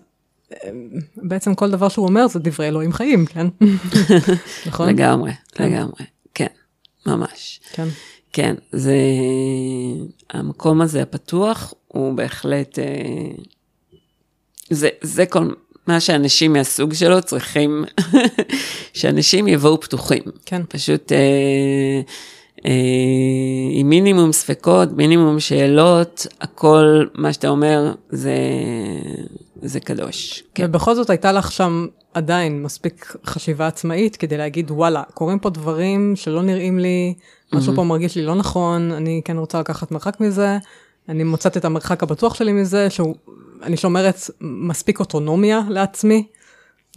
S1: אמ, בעצם כל דבר שהוא אומר זה דברי אלוהים חיים, כן?
S2: נכון? לגמרי, כן. לגמרי, כן, ממש.
S1: כן.
S2: כן, זה, המקום הזה הפתוח הוא בהחלט, אה, זה, זה כל מה שאנשים מהסוג שלו צריכים, שאנשים יבואו פתוחים.
S1: כן.
S2: פשוט אה, אה, עם מינימום ספקות, מינימום שאלות, הכל, מה שאתה אומר, זה, זה קדוש.
S1: כן. ובכל זאת הייתה לך שם עדיין מספיק חשיבה עצמאית כדי להגיד, וואלה, קורים פה דברים שלא נראים לי, משהו פה מרגיש לי לא נכון, אני כן רוצה לקחת מרחק מזה, אני מוצאת את המרחק הבטוח שלי מזה, שהוא, אני שומרת מספיק אוטונומיה לעצמי.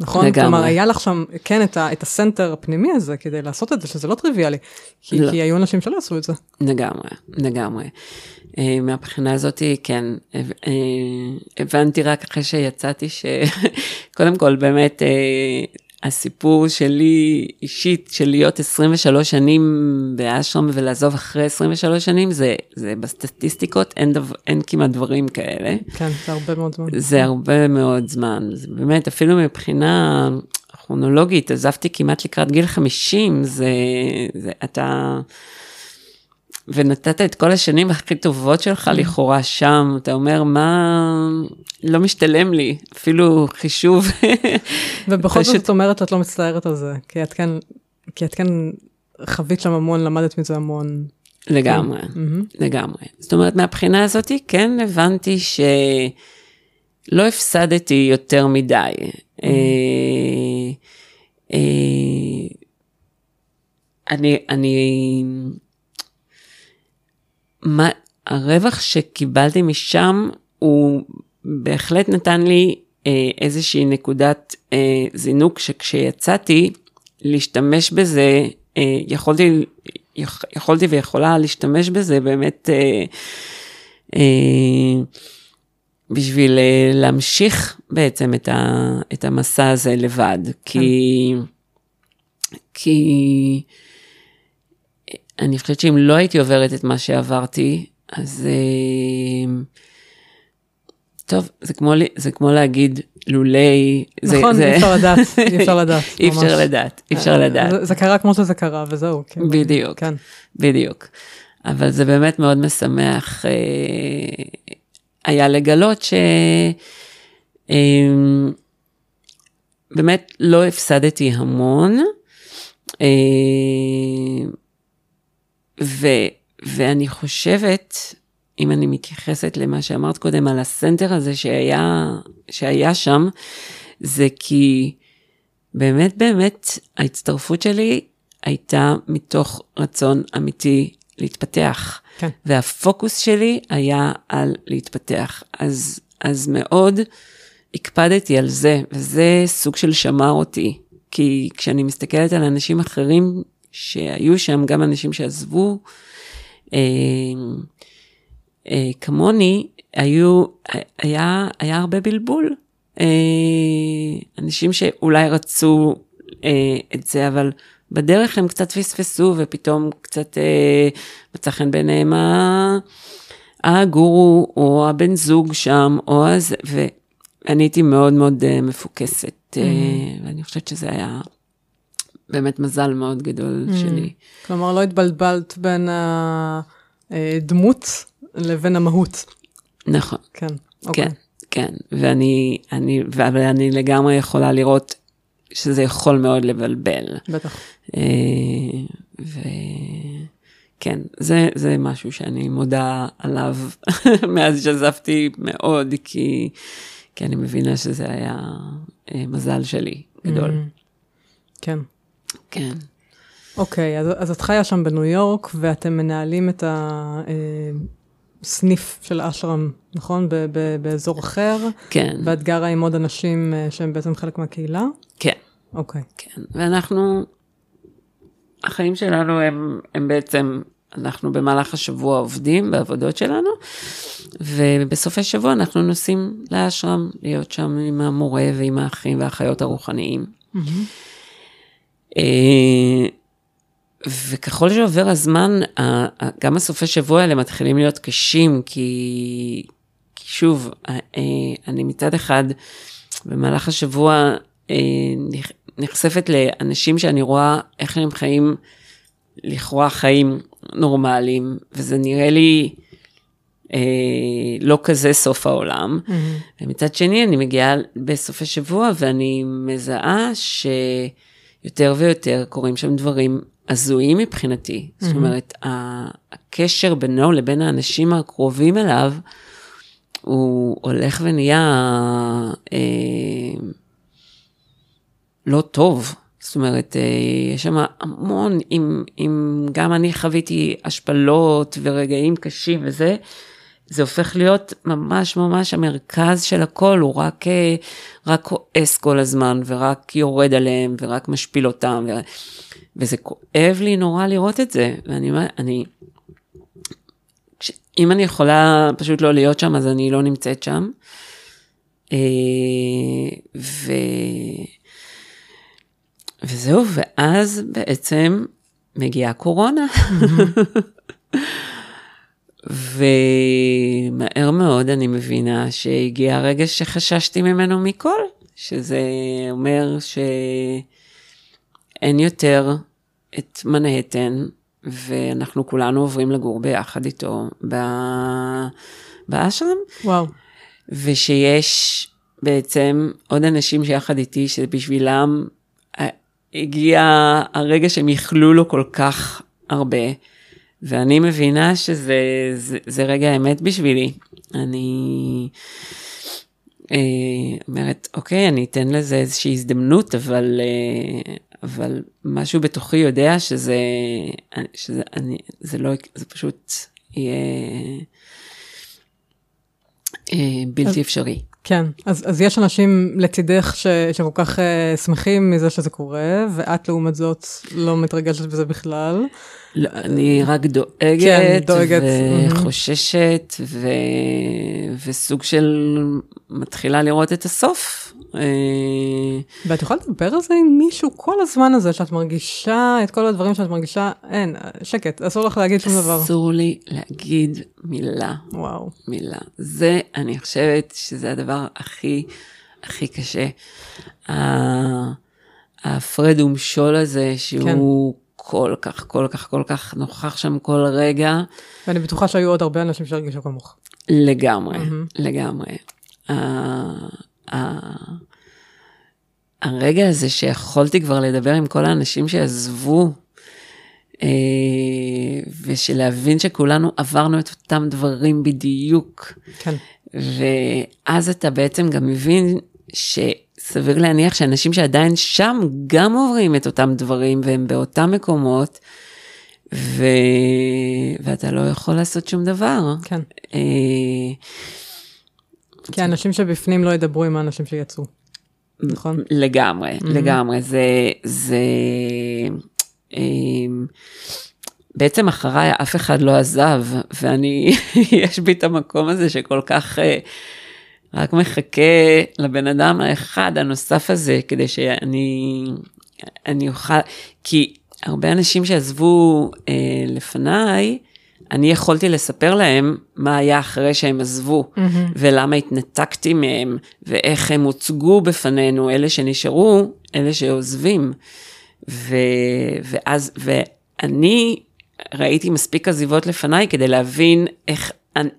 S1: נכון? לגמרי. כלומר, היה לך שם, כן, את, ה, את הסנטר הפנימי הזה כדי לעשות את זה, שזה לא טריוויאלי. כי, לא. כי היו אנשים שלא עשו את זה.
S2: לגמרי, לגמרי. Uh, מהבחינה הזאת, כן, uh, הבנתי רק אחרי שיצאתי שקודם כל, באמת, הסיפור שלי אישית, של להיות 23 שנים באשרם ולעזוב אחרי 23 שנים, זה, זה בסטטיסטיקות, אין, דו, אין כמעט דברים כאלה.
S1: כן, זה הרבה מאוד זמן.
S2: זה הרבה מאוד זמן. זה באמת, אפילו מבחינה כרונולוגית, עזבתי כמעט לקראת גיל 50, זה, זה אתה... ונתת את כל השנים הכי טובות שלך כן. לכאורה שם, אתה אומר, מה, לא משתלם לי, אפילו חישוב.
S1: ובכל זאת את אומרת שאת לא מצטערת על זה, כי את כן, כי את כן חווית שם המון, למדת מזה המון.
S2: לגמרי, כן. לגמרי. זאת אומרת, מהבחינה הזאת, כן הבנתי שלא הפסדתי יותר מדי. אה, אה, אני, אני, מה, הרווח שקיבלתי משם הוא בהחלט נתן לי אה, איזושהי נקודת אה, זינוק שכשיצאתי להשתמש בזה, אה, יכולתי, יכ, יכולתי ויכולה להשתמש בזה באמת אה, אה, בשביל אה, להמשיך בעצם את, ה, את המסע הזה לבד, כן. כי, כי אני חושבת שאם לא הייתי עוברת את מה שעברתי, אז אה, טוב, זה כמו, זה כמו להגיד לולי...
S1: נכון,
S2: זה,
S1: אי אפשר לדעת, אי אפשר לדעת.
S2: אי אפשר לדעת, אי אפשר לדעת.
S1: זה, זה קרה כמו שזה קרה וזהו. כן.
S2: בדיוק, כן. בדיוק. אבל זה באמת מאוד משמח אה, היה לגלות ש... אה, באמת לא הפסדתי המון. אה, ו, ואני חושבת, אם אני מתייחסת למה שאמרת קודם על הסנטר הזה שהיה, שהיה שם, זה כי באמת באמת ההצטרפות שלי הייתה מתוך רצון אמיתי להתפתח. כן. והפוקוס שלי היה על להתפתח. אז, אז מאוד הקפדתי על זה, וזה סוג של שמר אותי. כי כשאני מסתכלת על אנשים אחרים שהיו שם, גם אנשים שעזבו, אה, אה, כמוני, היו, היה, היה הרבה בלבול. אה, אנשים שאולי רצו אה, את זה, אבל בדרך הם קצת פספסו ופתאום קצת אה, מצא חן ביניהם הגורו או הבן זוג שם, או אז, ואני הייתי מאוד מאוד אה, מפוקסת, mm-hmm. אה, ואני חושבת שזה היה באמת מזל מאוד גדול mm-hmm. שלי.
S1: כלומר, לא התבלבלת בין הדמות לבין המהות.
S2: נכון.
S1: כן,
S2: אוקיי. כן, כן, ואני, אני, ואני לגמרי יכולה לראות שזה יכול מאוד לבלבל.
S1: בטח.
S2: אה, וכן, זה, זה משהו שאני מודה עליו מאז שעזבתי מאוד, כי, כי אני מבינה שזה היה אה, מזל שלי גדול. Mm,
S1: כן.
S2: כן.
S1: אוקיי, אז, אז את חיה שם בניו יורק, ואתם מנהלים את הסניף אה, של אשרם, נכון? ב- ב- באזור אחר?
S2: כן.
S1: ואת גרה עם עוד אנשים שהם בעצם חלק מהקהילה?
S2: כן.
S1: אוקיי.
S2: כן, ואנחנו, החיים שלנו הם, הם בעצם, אנחנו במהלך השבוע עובדים בעבודות שלנו, ובסופי שבוע אנחנו נוסעים לאשרם, להיות שם עם המורה ועם האחים והאחיות הרוחניים. Mm-hmm. וככל שעובר הזמן, גם הסופי שבוע האלה מתחילים להיות קשים, כי, כי שוב, אה, אני מצד אחד, במהלך השבוע נחשפת לאנשים שאני רואה איך הם חיים, לכאורה חיים נורמליים, וזה נראה לי אה, לא כזה סוף העולם. Mm-hmm. ומצד שני, אני מגיעה בסופי שבוע ואני מזהה שיותר ויותר קורים שם דברים הזויים מבחינתי. Mm-hmm. זאת אומרת, הקשר בינו לבין האנשים הקרובים אליו, הוא הולך ונהיה... אה, לא טוב. זאת אומרת, אה, יש שם המון, אם, אם גם אני חוויתי השפלות ורגעים קשים וזה, זה הופך להיות ממש ממש המרכז של הכל, הוא רק, אה, רק כועס כל הזמן, ורק יורד עליהם, ורק משפיל אותם, ו... וזה כואב לי נורא לראות את זה, ואני אומרת, אני, אם אני יכולה פשוט לא להיות שם, אז אני לא נמצאת שם. אה, ו... וזהו, ואז בעצם מגיעה קורונה. ומהר מאוד אני מבינה שהגיע הרגע שחששתי ממנו מכל, שזה אומר שאין יותר את מנהטן, ואנחנו כולנו עוברים לגור ביחד איתו ב... באשרם.
S1: וואו.
S2: ושיש בעצם עוד אנשים שיחד איתי, שבשבילם הגיע הרגע שהם יכלו לו כל כך הרבה, ואני מבינה שזה זה, זה רגע האמת בשבילי. אני אה, אומרת, אוקיי, אני אתן לזה איזושהי הזדמנות, אבל, אה, אבל משהו בתוכי יודע שזה, שזה אני, זה לא, זה פשוט יהיה אה, בלתי
S1: אז-
S2: אפשרי.
S1: כן, אז, אז יש אנשים לצידך ש, שכל כך uh, שמחים מזה שזה קורה, ואת לעומת זאת לא מתרגשת בזה בכלל.
S2: לא, אני רק
S1: כן,
S2: דואגת,
S1: דואגת, מהמם.
S2: וחוששת, ו... וסוג של מתחילה לראות את הסוף. אה,
S1: ואת יכולה לדבר על זה עם מישהו כל הזמן הזה, שאת מרגישה את כל הדברים שאת מרגישה, אין, שקט, אסור לך להגיד שום דבר.
S2: אסור לי להגיד מילה,
S1: וואו.
S2: מילה. זה, אני חושבת שזה הדבר הכי, הכי קשה. ההפרד ומשול הזה, שהוא כל כך, כל כך, כל כך נוכח שם כל רגע.
S1: ואני בטוחה שהיו עוד הרבה אנשים שהרגישו כמוך.
S2: לגמרי,
S1: מהמם.
S2: לגמרי. הרגע הזה שיכולתי כבר לדבר עם כל האנשים שעזבו, אה, ושלהבין שכולנו עברנו את אותם דברים בדיוק,
S1: כן.
S2: ואז אתה בעצם גם מבין שסביר להניח שאנשים שעדיין שם גם עוברים את אותם דברים והם באותם מקומות, ו... ואתה לא יכול לעשות שום דבר.
S1: כן. כי האנשים שבפנים לא ידברו עם האנשים שיצאו. נכון?
S2: לגמרי, mm-hmm. לגמרי, זה, זה, אמ, בעצם אחריי אף אחד לא עזב, ואני, יש בי את המקום הזה שכל כך אה, רק מחכה לבן אדם האחד הנוסף הזה, כדי שאני אני אוכל, כי הרבה אנשים שעזבו אה, לפניי, אני יכולתי לספר להם מה היה אחרי שהם עזבו, mm-hmm. ולמה התנתקתי מהם, ואיך הם הוצגו בפנינו, אלה שנשארו, אלה שעוזבים. ו... ואז, ואני ראיתי מספיק עזיבות לפניי כדי להבין איך,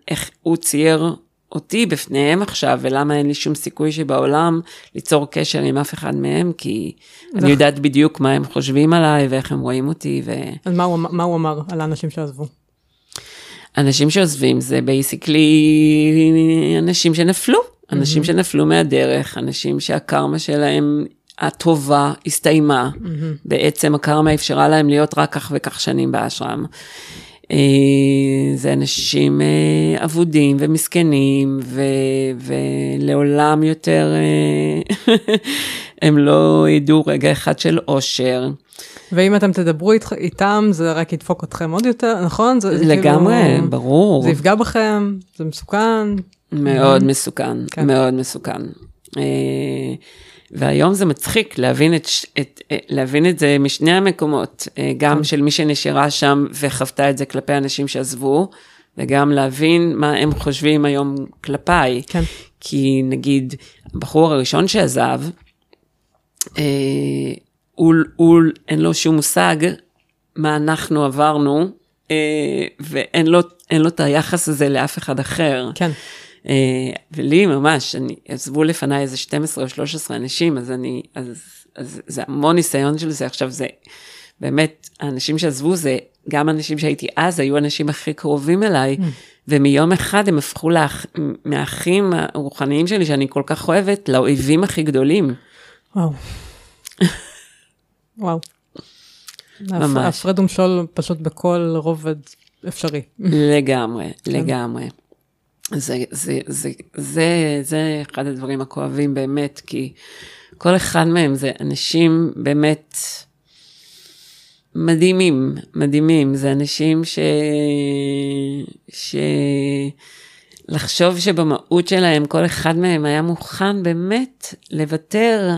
S2: איך הוא צייר אותי בפניהם עכשיו, ולמה אין לי שום סיכוי שבעולם ליצור קשר עם אף אחד מהם, כי אני יודעת בדיוק מה הם חושבים עליי ואיך הם רואים אותי. ו...
S1: אז מה הוא, אמ- מה הוא אמר על האנשים שעזבו?
S2: אנשים שעוזבים זה basically אנשים שנפלו, אנשים mm-hmm. שנפלו מהדרך, אנשים שהקרמה שלהם הטובה הסתיימה, mm-hmm. בעצם הקרמה אפשרה להם להיות רק כך וכך שנים באשרם. אה, זה אנשים אה, אבודים ומסכנים, ו, ולעולם יותר אה, הם לא ידעו רגע אחד של אושר.
S1: ואם אתם תדברו אית, איתם, זה רק ידפוק אתכם עוד יותר, נכון? זה, זה
S2: לגמרי,
S1: כאילו,
S2: ברור.
S1: זה יפגע בכם, זה מסוכן.
S2: מאוד מסוכן,
S1: כן.
S2: מאוד מסוכן. אה, והיום זה מצחיק להבין את, את, אה, להבין את זה משני המקומות, אה, גם של מי שנשארה שם וחוותה את זה כלפי אנשים שעזבו, וגם להבין מה הם חושבים היום כלפיי.
S1: כן.
S2: כי נגיד, הבחור הראשון שעזב, הוא, הוא, אין לו שום מושג מה אנחנו עברנו, אה, ואין לו, לו את היחס הזה לאף אחד אחר.
S1: כן.
S2: אה, ולי ממש, אני, עזבו לפניי איזה 12 או 13 אנשים, אז אני, אז, אז זה המון ניסיון של זה. עכשיו זה, באמת, האנשים שעזבו זה, גם אנשים שהייתי אז, היו האנשים הכי קרובים אליי, ומיום אחד הם הפכו לאח, מהאחים הרוחניים שלי, שאני כל כך אוהבת, לאויבים הכי גדולים.
S1: וואו. וואו.
S2: ממש.
S1: הפרד ומשול פשוט בכל רובד אפשרי.
S2: לגמרי, לגמרי. זה, זה, זה, זה, זה אחד הדברים הכואבים באמת, כי כל אחד מהם זה אנשים באמת מדהימים, מדהימים. זה אנשים ש... ש... לחשוב שבמהות שלהם כל אחד מהם היה מוכן באמת לוותר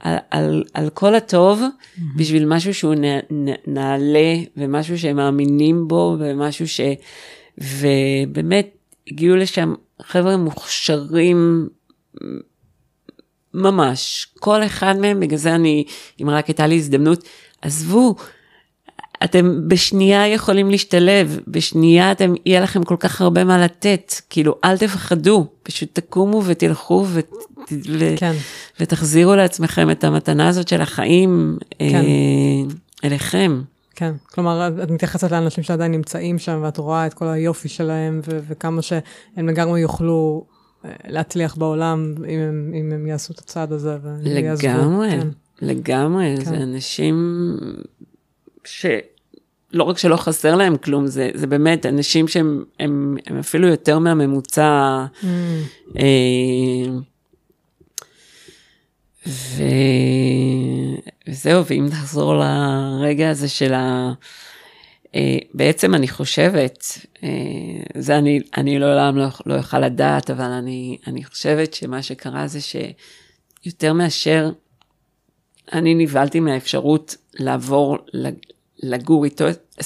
S2: על, על, על כל הטוב mm-hmm. בשביל משהו שהוא נ, נ, נעלה ומשהו שהם מאמינים בו ומשהו ש... ובאמת הגיעו לשם חבר'ה מוכשרים ממש, כל אחד מהם, בגלל זה אני, אם רק הייתה לי הזדמנות, עזבו, אתם בשנייה יכולים להשתלב, בשנייה אתם, יהיה לכם כל כך הרבה מה לתת, כאילו אל תפחדו, פשוט תקומו ותלכו ו, ו,
S1: כן.
S2: ותחזירו לעצמכם את המתנה הזאת של החיים
S1: כן.
S2: אה, אליכם.
S1: כן, כלומר, את- את מתייחסת לאנשים שעדיין נמצאים שם, ואת רואה את כל היופי שלהם, ו- וכמה שהם לגמרי יוכלו אה, להצליח בעולם, אם הם, אם הם יעשו את הצעד הזה. ויעזבו.
S2: לגמרי,
S1: כן.
S2: לגמרי,
S1: כן.
S2: זה אנשים ש... לא רק שלא חסר להם כלום, זה, זה באמת אנשים שהם הם, הם אפילו יותר מהממוצע.
S1: Mm.
S2: אה, ו... וזהו, ואם נחזור לרגע הזה של ה... אה, בעצם אני חושבת, אה, זה אני, אני לעולם לא, לא אוכל לדעת, אבל אני, אני חושבת שמה שקרה זה שיותר מאשר אני נבהלתי מהאפשרות לעבור לגור איתו 24-7,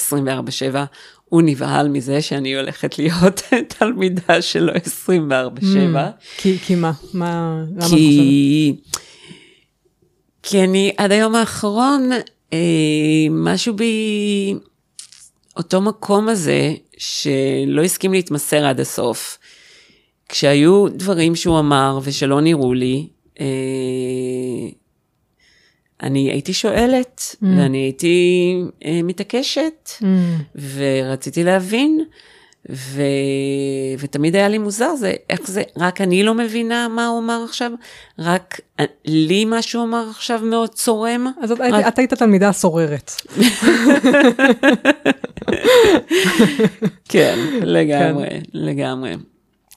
S2: הוא נבהל מזה שאני הולכת להיות תלמידה שלו 24-7. Mm,
S1: כי, כי מה? מה
S2: למה כי, כי אני עד היום האחרון, אה, משהו בי, אותו מקום הזה, שלא הסכים להתמסר עד הסוף. כשהיו דברים שהוא אמר ושלא נראו לי, אה, אני הייתי שואלת, mm. ואני הייתי אה, מתעקשת, mm. ורציתי להבין, ו... ותמיד היה לי מוזר, זה איך זה, רק אני לא מבינה מה הוא אמר עכשיו, רק לי מה שהוא אמר עכשיו מאוד צורם.
S1: אז את, רק... את היית תלמידה סוררת.
S2: כן, לגמרי, כן. לגמרי.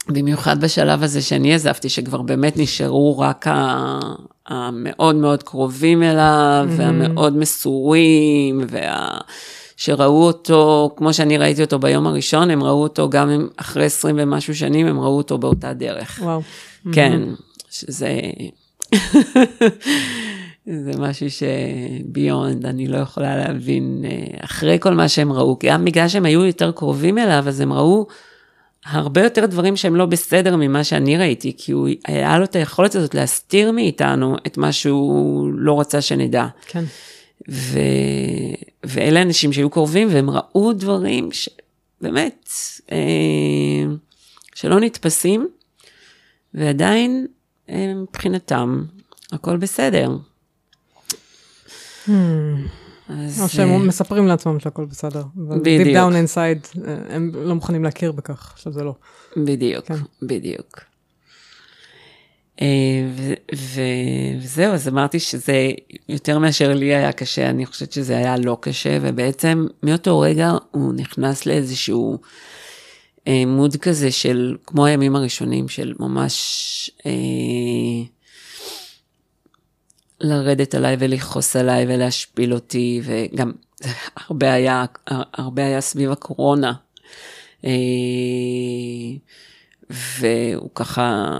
S2: במיוחד בשלב הזה שאני עזבתי, שכבר באמת נשארו רק ה... המאוד מאוד קרובים אליו, mm-hmm. והמאוד מסורים, וה... שראו אותו, כמו שאני ראיתי אותו ביום הראשון, הם ראו אותו גם אחרי 20 ומשהו שנים, הם ראו אותו באותה דרך.
S1: וואו.
S2: כן. שזה... זה משהו שביונד, אני לא יכולה להבין, אה, אחרי כל מה שהם ראו, גם בגלל שהם היו יותר קרובים אליו, אז הם ראו הרבה יותר דברים שהם לא בסדר ממה שאני ראיתי, כי הוא, היה לו את היכולת הזאת להסתיר מאיתנו את מה שהוא לא רצה שנדע.
S1: כן.
S2: ו... ואלה אנשים שהיו קרובים והם ראו דברים שבאמת, אה, שלא נתפסים, ועדיין אה, מבחינתם הכל בסדר.
S1: Hmm. אז... או שהם uh, מספרים לעצמם שהכל בסדר. בדיוק. Deep down inside, אה, הם לא מוכנים להכיר בכך, שזה לא.
S2: בדיוק, כן. בדיוק. Uh, וזהו, אז אמרתי שזה יותר מאשר לי היה קשה, אני חושבת שזה היה לא קשה, ובעצם מאותו רגע הוא נכנס לאיזשהו מוד כזה של, כמו הימים הראשונים, של ממש... Uh, לרדת עליי ולכעוס עליי ולהשפיל אותי, וגם הרבה היה, הרבה היה סביב הקורונה. אה, והוא ככה,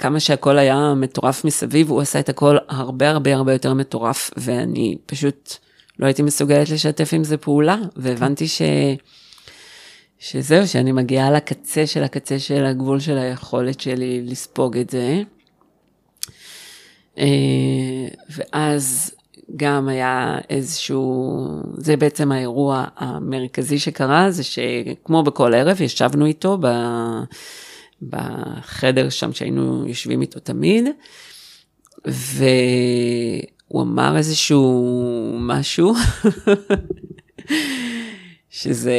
S2: כמה שהכל היה מטורף מסביב, הוא עשה את הכל הרבה הרבה הרבה יותר מטורף, ואני פשוט לא הייתי מסוגלת לשתף עם זה פעולה, והבנתי ש... שזהו, שאני מגיעה לקצה של הקצה של הגבול של היכולת שלי לספוג את זה. אה, ואז גם היה איזשהו, זה בעצם האירוע המרכזי שקרה, זה שכמו בכל ערב ישבנו איתו ב, בחדר שם שהיינו יושבים איתו תמיד, והוא אמר איזשהו משהו, שזה,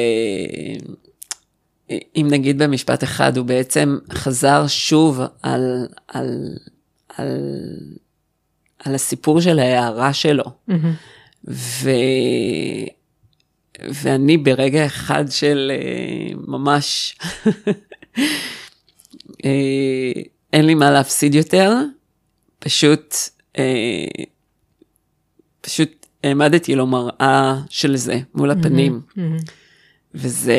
S2: אם נגיד במשפט אחד, הוא בעצם חזר שוב על, על, על על הסיפור של ההערה שלו. ו... ואני ברגע אחד של uh, ממש, uh, אין לי מה להפסיד יותר, פשוט, uh, פשוט העמדתי לו מראה של זה מול הפנים. Mm-hmm. Mm-hmm. וזה,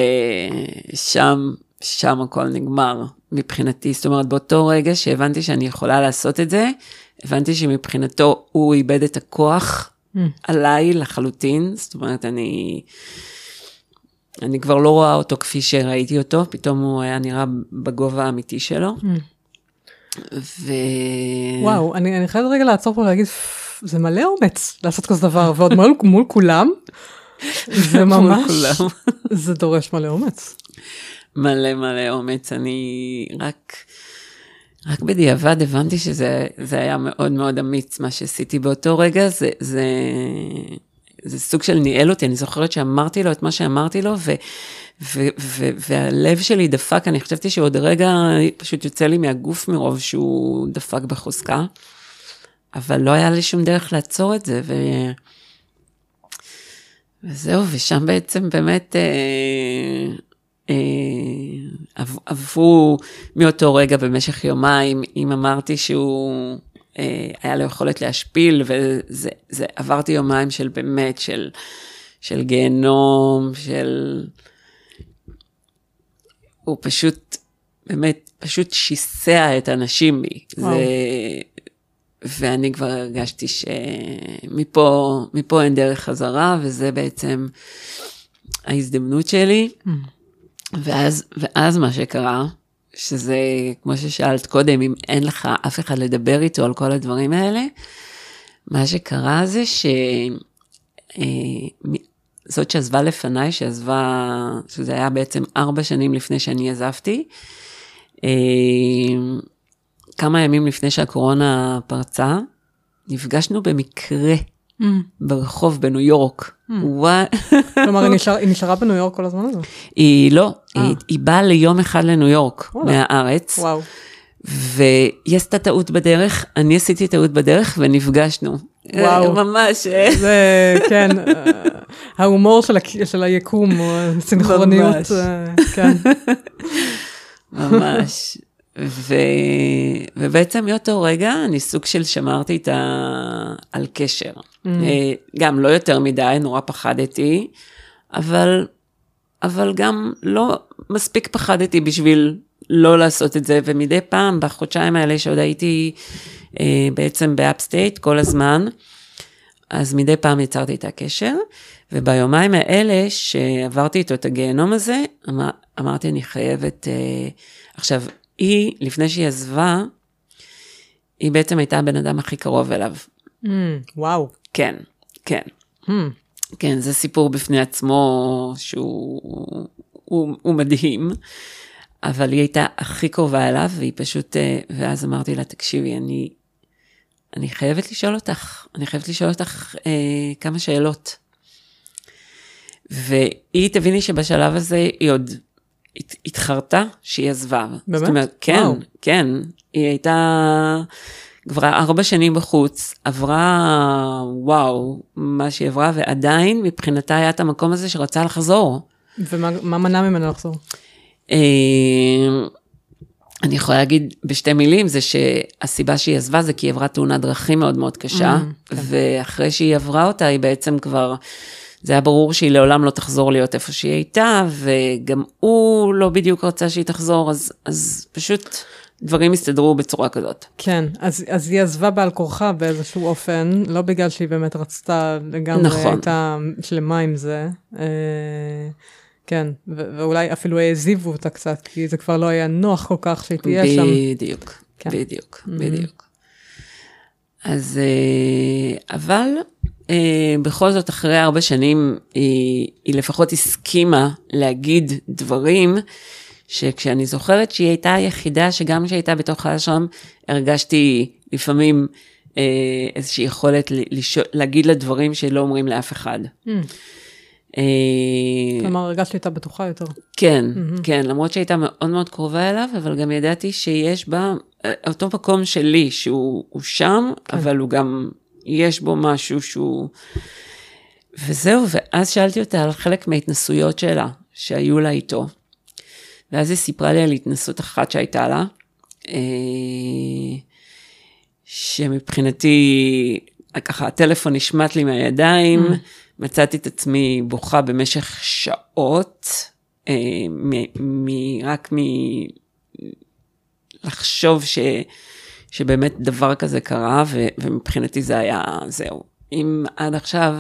S2: שם, שם הכל נגמר מבחינתי. זאת אומרת, באותו רגע שהבנתי שאני יכולה לעשות את זה, הבנתי שמבחינתו הוא איבד את הכוח mm. עליי לחלוטין, זאת אומרת, אני... אני כבר לא רואה אותו כפי שראיתי אותו, פתאום הוא היה נראה בגובה האמיתי שלו. Mm. ו...
S1: וואו, אני, אני חייבת רגע לעצור פה ולהגיד, זה מלא אומץ לעשות כזה דבר, ועוד מול, מול כולם, זה ממש, זה דורש מלא אומץ.
S2: מלא מלא אומץ, אני רק... רק בדיעבד הבנתי שזה היה מאוד מאוד אמיץ מה שעשיתי באותו רגע, זה, זה, זה סוג של ניהל אותי, אני זוכרת שאמרתי לו את מה שאמרתי לו, ו, ו, ו, והלב שלי דפק, אני חשבתי שעוד רגע פשוט יוצא לי מהגוף מרוב שהוא דפק בחוזקה, אבל לא היה לי שום דרך לעצור את זה, ו... וזהו, ושם בעצם באמת אה, אה, עברו מאותו רגע במשך יומיים, אם אמרתי שהוא, היה לו יכולת להשפיל, וזה, זה, עברתי יומיים של באמת, של, של גיהנום, של... הוא פשוט, באמת, פשוט שיסע את הנשים בי. וואו. זה, ואני כבר הרגשתי שמפה מפה אין דרך חזרה, וזה בעצם ההזדמנות שלי. Mm. ואז, ואז מה שקרה, שזה, כמו ששאלת קודם, אם אין לך אף אחד לדבר איתו על כל הדברים האלה, מה שקרה זה ש... אה, שעזבה לפניי, שעזבה, שזה היה בעצם ארבע שנים לפני שאני עזבתי, אה, כמה ימים לפני שהקורונה פרצה, נפגשנו במקרה mm. ברחוב בניו יורק. Mm.
S1: כלומר, היא, נשאר, היא נשארה בניו יורק כל הזמן הזה?
S2: היא לא, היא, אה. היא באה ליום אחד לניו יורק וואלה. מהארץ.
S1: וואו.
S2: והיא עשתה טעות בדרך, אני עשיתי טעות בדרך ונפגשנו. וואו. ממש.
S1: זה, כן, ההומור של, של היקום, הסינכרוניות, כן.
S2: ממש. ו... ובעצם מאותו רגע אני סוג של שמרתי את ה... על קשר. Mm. אה, גם לא יותר מדי, נורא פחדתי, אבל, אבל גם לא מספיק פחדתי בשביל לא לעשות את זה, ומדי פעם, בחודשיים האלה שעוד הייתי אה, בעצם ב upstate כל הזמן, אז מדי פעם יצרתי את הקשר, וביומיים האלה שעברתי איתו את הגיהנום הזה, אמר, אמרתי, אני חייבת... אה, עכשיו, היא, לפני שהיא עזבה, היא בעצם הייתה הבן אדם הכי קרוב אליו.
S1: Mm, וואו.
S2: כן, כן. Mm. כן, זה סיפור בפני עצמו שהוא הוא, הוא מדהים, אבל היא הייתה הכי קרובה אליו, והיא פשוט, אה, ואז אמרתי לה, תקשיבי, אני, אני חייבת לשאול אותך, אני חייבת לשאול אותך אה, כמה שאלות. והיא תביני שבשלב הזה היא עוד התחרתה שהיא עזבה.
S1: באמת? זאת אומרת,
S2: כן, וואו. כן. היא הייתה כבר ארבע שנים בחוץ, עברה, וואו, מה שהיא עברה, ועדיין מבחינתה היה את המקום הזה שרצה לחזור.
S1: ומה מנע ממנה לחזור? אה,
S2: אני יכולה להגיד בשתי מילים, זה שהסיבה שהיא עזבה זה כי היא עברה תאונת דרכים מאוד מאוד קשה, mm, כן. ואחרי שהיא עברה אותה, היא בעצם כבר... זה היה ברור שהיא לעולם לא תחזור להיות איפה שהיא הייתה, וגם הוא לא בדיוק רצה שהיא תחזור, אז, אז פשוט דברים הסתדרו בצורה כזאת.
S1: כן, אז, אז היא עזבה בעל כורחה באיזשהו אופן, לא בגלל שהיא באמת רצתה לגמרי, נכון. הייתה שלמה עם זה. אה, כן, ו- ואולי אפילו העזיבו אותה קצת, כי זה כבר לא היה נוח כל כך שהיא תהיה
S2: בדיוק,
S1: שם.
S2: בדיוק, כן. בדיוק, mm-hmm. בדיוק. אז, אה, אבל בכל זאת, אחרי ארבע שנים, היא, היא לפחות הסכימה להגיד דברים, שכשאני זוכרת שהיא הייתה היחידה שגם כשהיא הייתה בתוך האשרם, הרגשתי לפעמים אה, איזושהי יכולת לשאול, להגיד לה דברים שלא אומרים לאף אחד. Mm.
S1: אה, כלומר, הרגשתי אותה בטוחה יותר.
S2: כן, mm-hmm. כן, למרות שהייתה מאוד מאוד קרובה אליו, אבל גם ידעתי שיש בה אה, אותו מקום שלי, שהוא שם, כן. אבל הוא גם יש בו משהו שהוא... וזהו, ואז שאלתי אותה על חלק מההתנסויות שלה, שהיו לה איתו. ואז היא סיפרה לי על התנסות אחת שהייתה לה, אה, שמבחינתי, ככה הטלפון נשמט לי מהידיים, mm. מצאתי את עצמי בוכה במשך שעות, אה, רק מלחשוב ש... שבאמת דבר כזה קרה, ו, ומבחינתי זה היה, זהו. אם עד עכשיו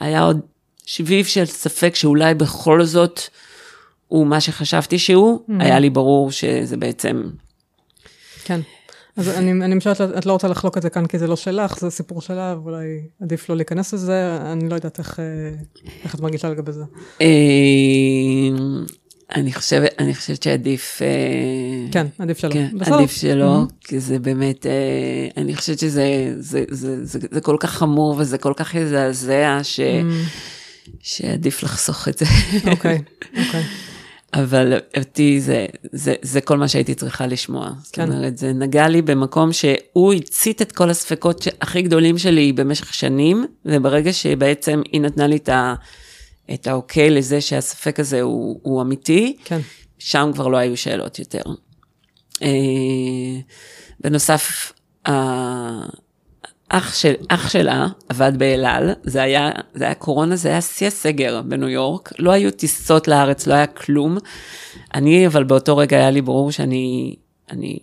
S2: היה עוד שביב של ספק שאולי בכל זאת הוא מה שחשבתי שהוא, mm-hmm. היה לי ברור שזה בעצם...
S1: כן. אז אני, אני משערת, את לא רוצה לחלוק את זה כאן כי זה לא שלך, זה סיפור שלה, ואולי עדיף לא להיכנס לזה, אני לא יודעת איך, אה, איך את מרגישה לגבי זה.
S2: אני חושבת, אני חושבת שעדיף... אה,
S1: כן, עדיף שלא.
S2: כן, בסדר. עדיף שלא, mm-hmm. כי זה באמת, אה, אני חושבת שזה זה, זה, זה, זה כל כך חמור וזה כל כך יזעזע, ש, mm-hmm. שעדיף לחסוך את זה.
S1: אוקיי, אוקיי.
S2: אבל אותי זה, זה, זה כל מה שהייתי צריכה לשמוע. כן. זאת אומרת, זה נגע לי במקום שהוא הצית את כל הספקות הכי גדולים שלי במשך שנים, וברגע שבעצם היא נתנה לי את ה... את האוקיי לזה שהספק הזה הוא, הוא אמיתי,
S1: כן.
S2: שם כבר לא היו שאלות יותר. אה, בנוסף, אח, של, אח שלה עבד באלעל, זה היה, זה היה קורונה, זה היה שיא הסגר בניו יורק, לא היו טיסות לארץ, לא היה כלום. אני, אבל באותו רגע היה לי ברור שאני, אני,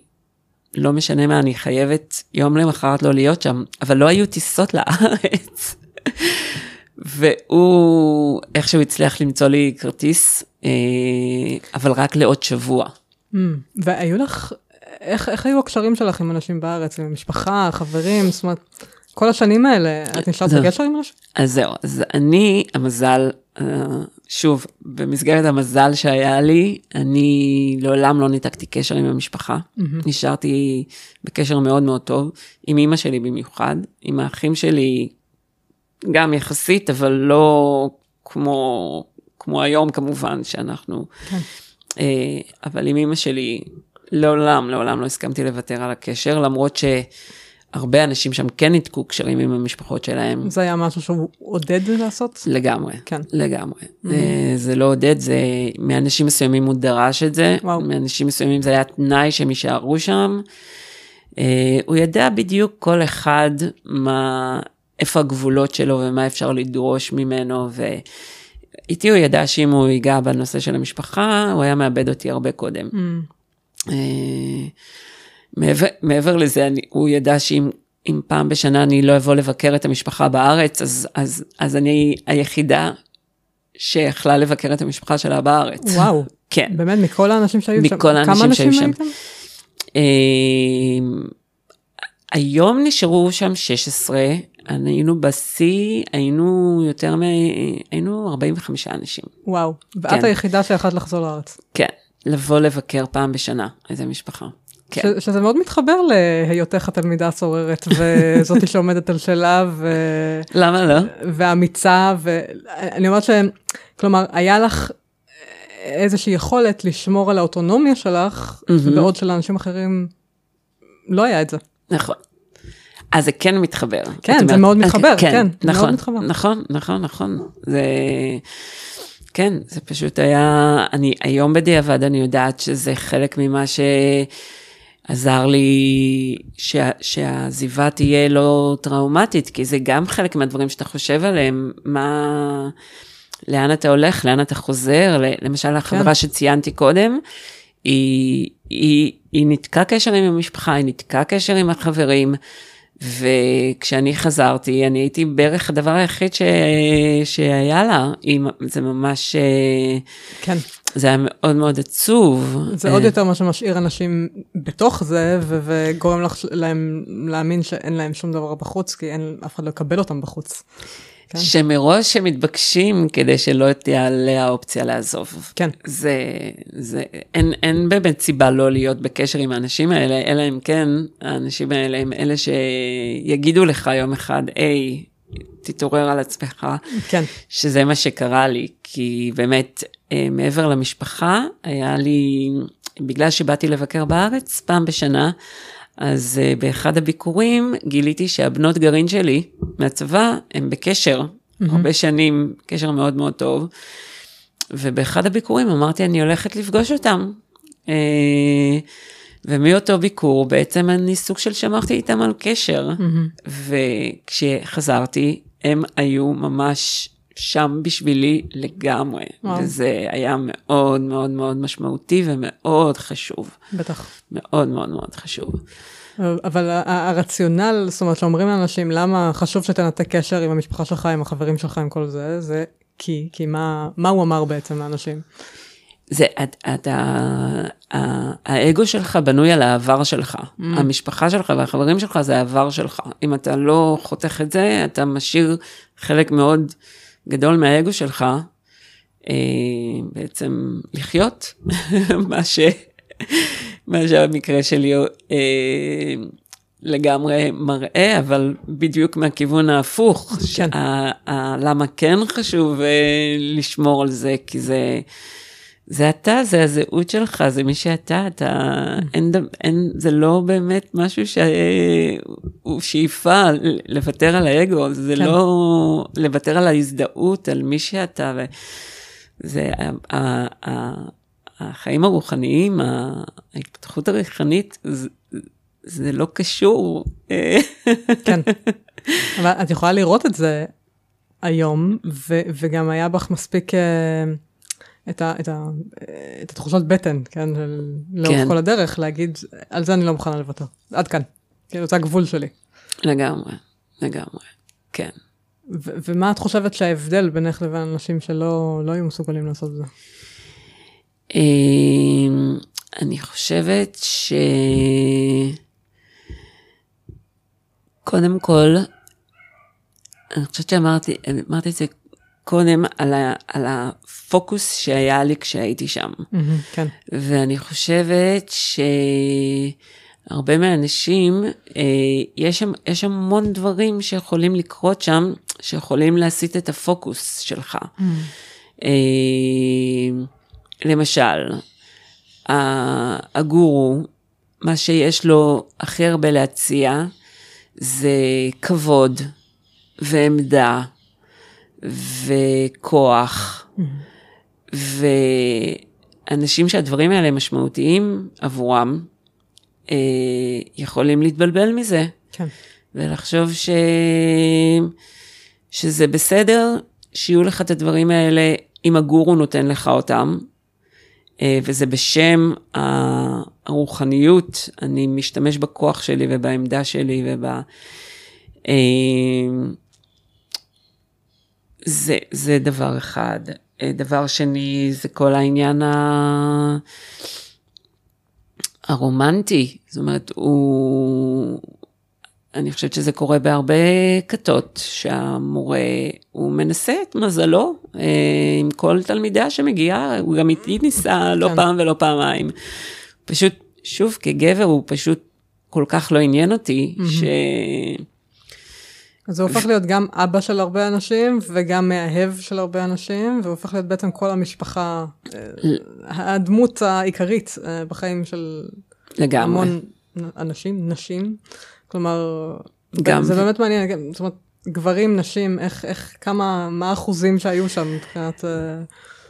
S2: לא משנה מה, אני חייבת יום למחרת לא להיות שם, אבל לא היו טיסות לארץ. והוא איכשהו הצליח למצוא לי כרטיס, אה, אבל רק לעוד שבוע.
S1: Mm, והיו לך, איך, איך היו הקשרים שלך עם אנשים בארץ, עם משפחה, חברים, זאת אומרת, כל השנים האלה, את נשארת בקשר עם אנשים?
S2: אז זהו, אז אני, המזל, אה, שוב, במסגרת המזל שהיה לי, אני לעולם לא ניתקתי קשר עם המשפחה. Mm-hmm. נשארתי בקשר מאוד מאוד טוב, עם אימא שלי במיוחד, עם האחים שלי גם יחסית, אבל לא כמו, כמו היום כמובן, שאנחנו... כן. אה, אבל עם אימא שלי, לעולם, לעולם לא הסכמתי לוותר על הקשר, למרות שהרבה אנשים שם כן ניתקו קשרים עם המשפחות שלהם.
S1: זה היה משהו שהוא עודד לעשות?
S2: לגמרי, כן. לגמרי. Mm-hmm. זה לא עודד, זה מאנשים מסוימים הוא דרש את זה, וואו. מאנשים מסוימים זה היה תנאי שהם יישארו שם. אה, הוא ידע בדיוק כל אחד מה, איפה הגבולות שלו ומה אפשר לדרוש ממנו, ואיתי הוא ידע שאם הוא ייגע בנושא של המשפחה, הוא היה מאבד אותי הרבה קודם. Mm. אה, מעבר, מעבר לזה, אני, הוא ידע שאם אם פעם בשנה אני לא אבוא לבקר את המשפחה בארץ, אז, אז, אז אני היחידה שיכלה לבקר את המשפחה שלה בארץ.
S1: וואו.
S2: כן.
S1: באמת, מכל האנשים שהיו
S2: שם? מכל האנשים שהיו שם. אה, היום נשארו שם 16, היינו בשיא, היינו יותר מ... היינו 45 אנשים.
S1: וואו, ואת כן. היחידה שיכולת לחזור לארץ.
S2: כן, לבוא לבקר פעם בשנה, איזה משפחה. כן.
S1: ש, שזה מאוד מתחבר להיותך התלמידה הסוררת, וזאתי שעומדת על שלה, ו...
S2: למה לא?
S1: ואמיצה, ואני אומרת ש... כלומר, היה לך איזושהי יכולת לשמור על האוטונומיה שלך, mm-hmm. בעוד שלאנשים אחרים לא היה את זה.
S2: נכון. אז זה כן מתחבר.
S1: כן, זה אומרת, מאוד מתחבר, כן, כן נכון, מאוד מתחבר.
S2: נכון, נכון, נכון. זה... כן, זה פשוט היה, אני היום בדיעבד אני יודעת שזה חלק ממה שעזר לי שה, שהעזיבה תהיה לא טראומטית, כי זה גם חלק מהדברים שאתה חושב עליהם, מה, לאן אתה הולך, לאן אתה חוזר, למשל החברה כן. שציינתי קודם, היא, היא, היא ניתקה קשר עם המשפחה, היא ניתקה קשר עם החברים. וכשאני חזרתי, אני הייתי בערך הדבר היחיד ש... שהיה לה, זה ממש...
S1: כן.
S2: זה היה מאוד מאוד עצוב.
S1: זה עוד יותר מה שמשאיר אנשים בתוך זה, ו- וגורם להם להאמין שאין להם שום דבר בחוץ, כי אין, אף אחד לא יקבל אותם בחוץ.
S2: כן? שמראש הם מתבקשים כדי שלא תעלה האופציה לעזוב.
S1: כן.
S2: זה, זה, אין, אין באמת סיבה לא להיות בקשר עם האנשים האלה, אלא אם כן, האנשים האלה הם אלה שיגידו לך יום אחד, היי, תתעורר על עצמך.
S1: כן.
S2: שזה מה שקרה לי, כי באמת, אה, מעבר למשפחה, היה לי, בגלל שבאתי לבקר בארץ פעם בשנה, אז uh, באחד הביקורים גיליתי שהבנות גרעין שלי מהצבא הם בקשר, mm-hmm. הרבה שנים, קשר מאוד מאוד טוב. ובאחד הביקורים אמרתי, אני הולכת לפגוש אותם. Uh, ומאותו ביקור בעצם אני סוג של שמרתי איתם על קשר. Mm-hmm. וכשחזרתי, הם היו ממש שם בשבילי לגמרי. וואו. וזה היה מאוד מאוד מאוד משמעותי ומאוד חשוב.
S1: בטח.
S2: מאוד מאוד מאוד חשוב.
S1: אבל הרציונל, זאת אומרת, שאומרים לאנשים למה חשוב שתנתק קשר עם המשפחה שלך, עם החברים שלך, עם כל זה, זה כי, כי מה, מה הוא אמר בעצם לאנשים?
S2: זה, אתה, האגו שלך בנוי על העבר שלך. Mm. המשפחה שלך והחברים שלך זה העבר שלך. אם אתה לא חותך את זה, אתה משאיר חלק מאוד גדול מהאגו שלך, אה, בעצם לחיות, מה, ש, מה שהמקרה שלי אה, לגמרי מראה, אבל בדיוק מהכיוון ההפוך, כן. שה, ה, למה כן חשוב אה, לשמור על זה, כי זה, זה אתה, זה הזהות שלך, זה מי שאתה, אתה, אין, אין, זה לא באמת משהו שהוא שאיפה לוותר על האגו, זה כן. לא לוותר על ההזדהות, על מי שאתה, זה, החיים הרוחניים, ההתפתחות הרוחנית, זה, זה לא קשור.
S1: כן, אבל את יכולה לראות את זה היום, ו, וגם היה בך מספיק uh, את, ה, את, ה, את התחושות בטן, כן, לאורך כן. כל הדרך, להגיד, על זה אני לא מוכנה לוותר, עד כאן, כאילו זה הגבול שלי.
S2: לגמרי, לגמרי, כן.
S1: ו- ומה את חושבת שההבדל בינך לבין אנשים שלא לא יהיו מסוגלים לעשות את זה?
S2: אמ, אני חושבת ש... קודם כל, אני חושבת שאמרתי אמרתי את זה קודם על, ה, על הפוקוס שהיה לי כשהייתי שם. Mm-hmm, כן. ואני חושבת שהרבה מהאנשים, אה, יש, שם, יש המון דברים שיכולים לקרות שם, שיכולים להסיט את הפוקוס שלך. Mm-hmm. אה, למשל, הגורו, מה שיש לו הכי הרבה להציע, זה כבוד ועמדה וכוח. Mm-hmm. ואנשים שהדברים האלה משמעותיים עבורם, אה, יכולים להתבלבל מזה. כן. ולחשוב ש... שזה בסדר שיהיו לך את הדברים האלה אם הגורו נותן לך אותם, אה, וזה בשם הרוחניות, אני משתמש בכוח שלי ובעמדה שלי וב... זה, זה דבר אחד. אה, דבר שני, זה כל העניין ה... הרומנטי. זאת אומרת, הוא... אני חושבת שזה קורה בהרבה כתות, שהמורה, הוא מנסה את מזלו אה, עם כל תלמידה שמגיעה, הוא גם איתי ניסה לא כן. פעם ולא פעמיים. פשוט, שוב, כגבר הוא פשוט כל כך לא עניין אותי, ש...
S1: אז הוא הופך להיות גם אבא של הרבה אנשים וגם מאהב של הרבה אנשים, והוא הופך להיות בעצם כל המשפחה, אה, הדמות העיקרית אה, בחיים של לגמרי. המון אנשים, נשים. כלומר, גם... זה באמת מעניין, זאת אומרת, גברים, נשים, איך, איך, כמה, מה האחוזים שהיו שם מבחינת... אה,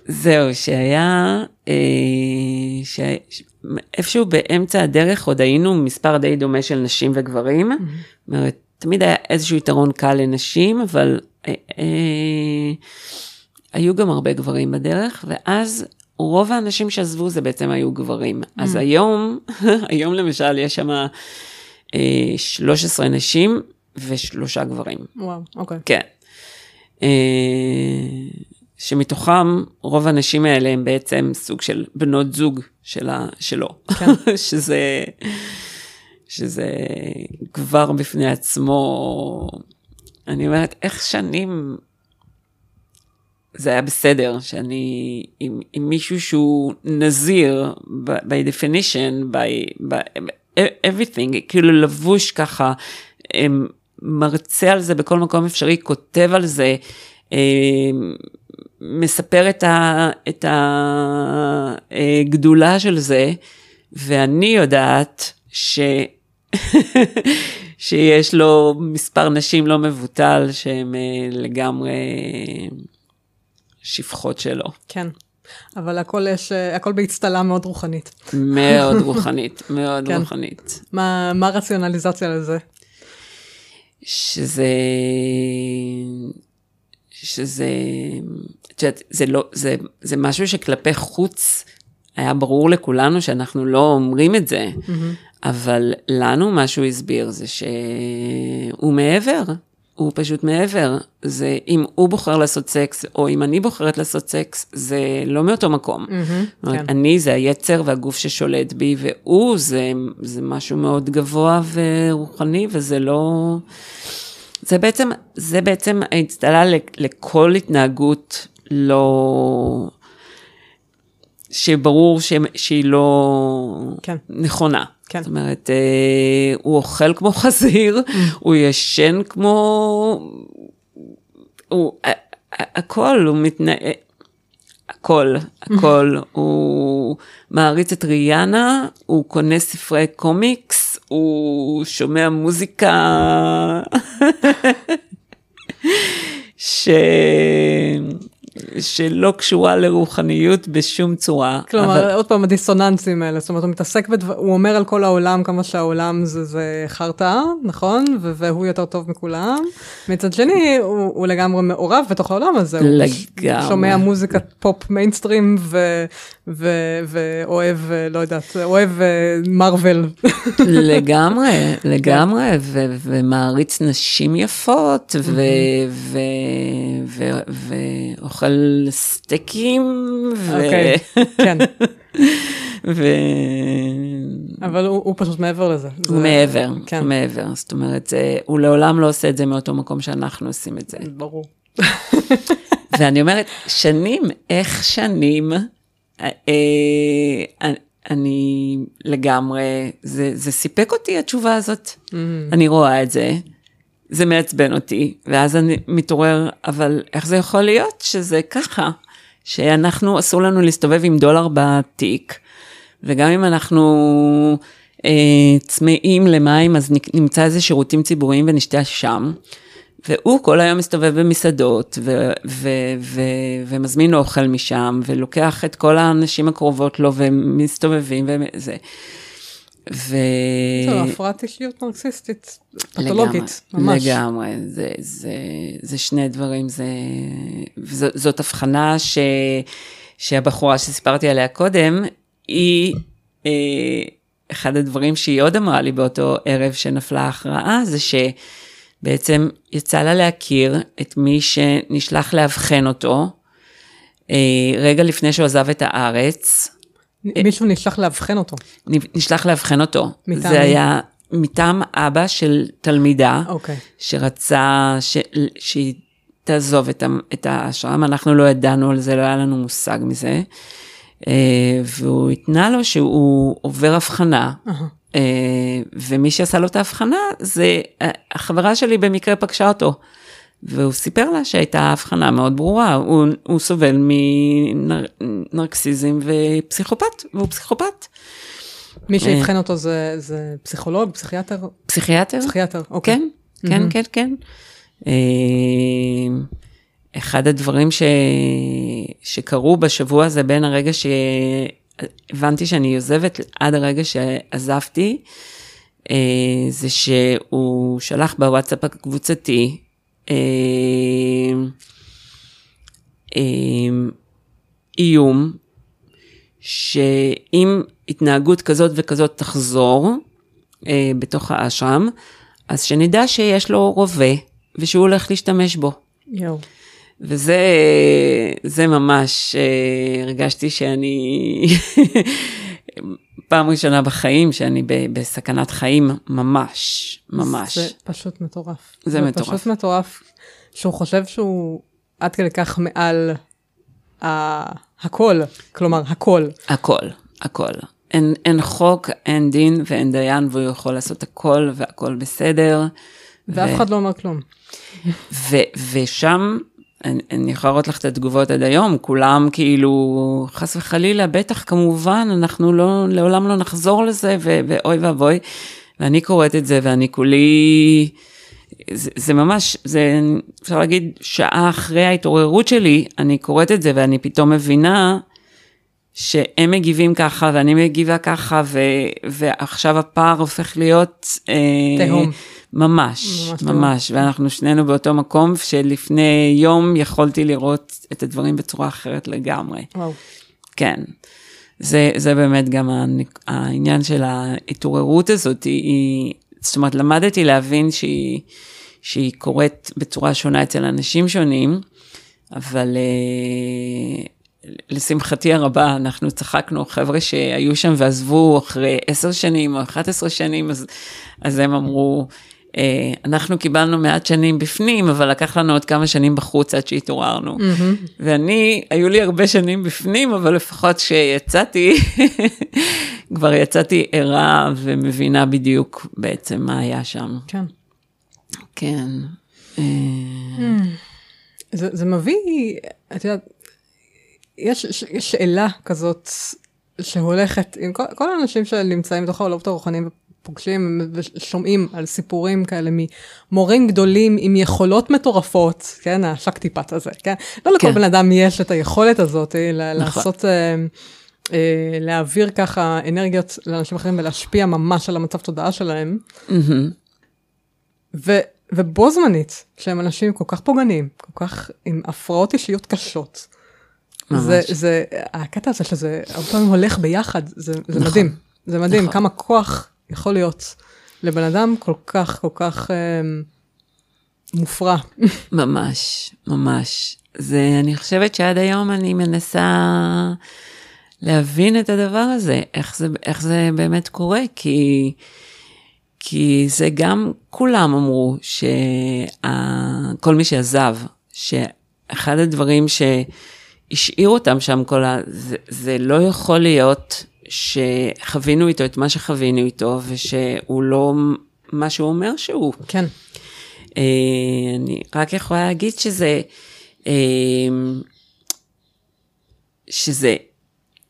S2: זהו, שהיה, אה, ש... איפשהו באמצע הדרך עוד היינו מספר די דומה של נשים וגברים. Mm-hmm. זאת אומרת, תמיד היה איזשהו יתרון קל לנשים, אבל אה, אה, היו גם הרבה גברים בדרך, ואז רוב האנשים שעזבו זה בעצם היו גברים. Mm-hmm. אז היום, היום למשל יש שם... 13 אה, נשים ושלושה גברים.
S1: וואו, אוקיי.
S2: כן. אה, שמתוכם רוב הנשים האלה הם בעצם סוג של בנות זוג שלה, שלו. כן. שזה, שזה כבר בפני עצמו, אני אומרת, איך שנים זה היה בסדר שאני עם, עם מישהו שהוא נזיר, by definition, by, by, everything, כאילו לבוש ככה, מרצה על זה בכל מקום אפשרי, כותב על זה, מספר את, ה, את הגדולה של זה, ואני יודעת ש... שיש לו מספר נשים לא מבוטל שהן אה, לגמרי שפחות שלו.
S1: כן. אבל הכל יש, הכל באצטלה מאוד רוחנית.
S2: מאוד רוחנית, מאוד כן. רוחנית.
S1: מה, מה הרציונליזציה לזה?
S2: שזה, שזה, את יודעת, זה לא, זה, זה משהו שכלפי חוץ היה ברור לכולנו שאנחנו לא אומרים את זה, mm-hmm. אבל לנו מה שהוא הסביר זה שהוא מעבר. הוא פשוט מעבר. זה אם הוא בוחר לעשות סקס, או אם אני בוחרת לעשות סקס, זה לא מאותו מקום. Mm-hmm, כן. אני זה היצר והגוף ששולט בי, והוא זה, זה משהו מאוד גבוה ורוחני, וזה לא... זה בעצם, זה בעצם האצטלה לכל התנהגות לא... שברור ש... שהיא לא כן. נכונה. כן. זאת אומרת, אה, הוא אוכל כמו חזיר, mm. הוא ישן כמו... הוא... הכל, הוא מתנהג... הכל, הכל. הוא מעריץ את ריאנה, הוא קונה ספרי קומיקס, הוא שומע מוזיקה ש... שלא קשורה לרוחניות בשום צורה.
S1: כלומר, אבל... עוד פעם, הדיסוננסים האלה, זאת אומרת, הוא מתעסק, בדבר, הוא אומר על כל העולם כמה שהעולם זה, זה חרטא, נכון? ו- והוא יותר טוב מכולם. מצד שני, הוא, הוא לגמרי מעורב בתוך העולם הזה.
S2: לגמרי.
S1: הוא שומע מוזיקת פופ מיינסטרים ו- ו- ואוהב, לא יודעת, אוהב מרוויל.
S2: לגמרי, לגמרי, ו- ומעריץ נשים יפות, ואוכל סטייקים.
S1: אוקיי, כן.
S2: ו...
S1: אבל הוא, הוא פשוט מעבר לזה.
S2: הוא זה... מעבר, כן. הוא מעבר. זאת אומרת, זה, הוא לעולם לא עושה את זה מאותו מקום שאנחנו עושים את זה.
S1: ברור.
S2: ואני אומרת, שנים, איך שנים, אה, אה, אני לגמרי, זה, זה סיפק אותי התשובה הזאת. Mm-hmm. אני רואה את זה, זה מעצבן אותי, ואז אני מתעורר, אבל איך זה יכול להיות שזה ככה? שאנחנו, אסור לנו להסתובב עם דולר בתיק, וגם אם אנחנו אה, צמאים למים, אז נמצא איזה שירותים ציבוריים ונשתה שם. והוא כל היום מסתובב במסעדות, ו- ו- ו- ומזמין אוכל משם, ולוקח את כל האנשים הקרובות לו, ומסתובבים, וזה.
S1: ו... זו הפרעת אישיות נרקסיסטית, פתולוגית, ממש.
S2: לגמרי, זה, זה, זה שני דברים, זה, וזאת, זאת הבחנה ש, שהבחורה שסיפרתי עליה קודם, היא, אה, אחד הדברים שהיא עוד אמרה לי באותו ערב שנפלה ההכרעה, זה שבעצם יצא לה להכיר את מי שנשלח לאבחן אותו, אה, רגע לפני שהוא עזב את הארץ,
S1: מישהו נשלח לאבחן אותו.
S2: נשלח לאבחן אותו. מטעם זה היה מטעם אבא של תלמידה,
S1: okay. אוקיי.
S2: שרצה ש... שהיא תעזוב את, את האשרם, אנחנו לא ידענו על זה, לא היה לנו מושג מזה. אה, והוא התנה לו שהוא עובר הבחנה, uh-huh. ומי שעשה לו את ההבחנה זה אה, החברה שלי במקרה פגשה אותו. והוא סיפר לה שהייתה הבחנה מאוד ברורה, הוא, הוא סובל מנרקסיזם ופסיכופת, והוא פסיכופת.
S1: מי שאבחן אותו זה, זה פסיכולוג, פסיכיאטר?
S2: פסיכיאטר.
S1: פסיכיאטר, אוקיי.
S2: כן, כן, mm-hmm. כן, כן. אה, אחד הדברים ש... שקרו בשבוע הזה בין הרגע שהבנתי שאני עוזבת עד הרגע שעזבתי, אה, זה שהוא שלח בוואטסאפ הקבוצתי אה, אה, איום, שאם התנהגות כזאת וכזאת תחזור אה, בתוך האשרם, אז שנדע שיש לו רובה ושהוא הולך להשתמש בו.
S1: יואו.
S2: וזה זה ממש, הרגשתי שאני פעם ראשונה בחיים שאני בסכנת חיים ממש, ממש.
S1: זה פשוט מטורף.
S2: זה, זה מטורף.
S1: זה פשוט מטורף שהוא חושב שהוא עד כדי כך מעל ה... הכל, כלומר הכל.
S2: הכל, הכל. אין, אין חוק, אין דין ואין דיין והוא יכול לעשות הכל והכל בסדר.
S1: ואף ו... אחד לא אומר כלום.
S2: ו, ושם אני, אני יכולה לראות לך את התגובות עד היום, כולם כאילו, חס וחלילה, בטח, כמובן, אנחנו לא, לעולם לא נחזור לזה, ו, ואוי ואבוי. ואני קוראת את זה, ואני כולי, זה, זה ממש, זה, אפשר להגיד, שעה אחרי ההתעוררות שלי, אני קוראת את זה, ואני פתאום מבינה שהם מגיבים ככה, ואני מגיבה ככה, ו, ועכשיו הפער הופך להיות...
S1: אה, תהום.
S2: ממש, ממש, ממש. ואנחנו שנינו באותו מקום שלפני יום יכולתי לראות את הדברים בצורה אחרת לגמרי.
S1: וואו.
S2: כן. זה, זה באמת גם העניין של ההתעוררות הזאת, היא, זאת אומרת, למדתי להבין שהיא, שהיא קורית בצורה שונה אצל אנשים שונים, אבל אה, לשמחתי הרבה, אנחנו צחקנו, חבר'ה שהיו שם ועזבו אחרי עשר שנים או 11 שנים, אז, אז הם אמרו, אה, אנחנו קיבלנו מעט שנים בפנים, אבל לקח לנו עוד כמה שנים בחוץ עד שהתעוררנו. Mm-hmm. ואני, היו לי הרבה שנים בפנים, אבל לפחות כשיצאתי, כבר יצאתי ערה ומבינה בדיוק בעצם מה היה שם.
S1: כן.
S2: כן.
S1: Mm. זה, זה מביא, את יודעת, יש, יש שאלה כזאת שהולכת עם כל, כל האנשים שנמצאים בתוך העולמות הרוחניים ופוגשים ושומעים על סיפורים כאלה ממורים גדולים עם יכולות מטורפות, כן, השקטיפת הזה, כן? לא לכל כן. בן אדם יש את היכולת הזאת אה, נכון. לעשות... אה, להעביר ככה אנרגיות לאנשים אחרים ולהשפיע ממש על המצב תודעה שלהם. ו, ובו זמנית, כשהם אנשים כל כך פוגעניים, כל כך עם הפרעות אישיות קשות, זה, זה, הקטע הזה שזה הרבה פעמים הולך ביחד, זה, זה נכון, מדהים. זה מדהים נכון. כמה כוח יכול להיות לבן אדם כל כך, כל כך אה, מופרע.
S2: ממש, ממש. זה, אני חושבת שעד היום אני מנסה להבין את הדבר הזה, איך זה, איך זה באמת קורה, כי, כי זה גם, כולם אמרו שכל מי שעזב, שאחד הדברים שהשאיר אותם שם כל ה... זה, זה לא יכול להיות שחווינו איתו את מה שחווינו איתו, ושהוא לא מה שהוא אומר שהוא.
S1: כן.
S2: אה, אני רק יכולה להגיד שזה, אה, שזה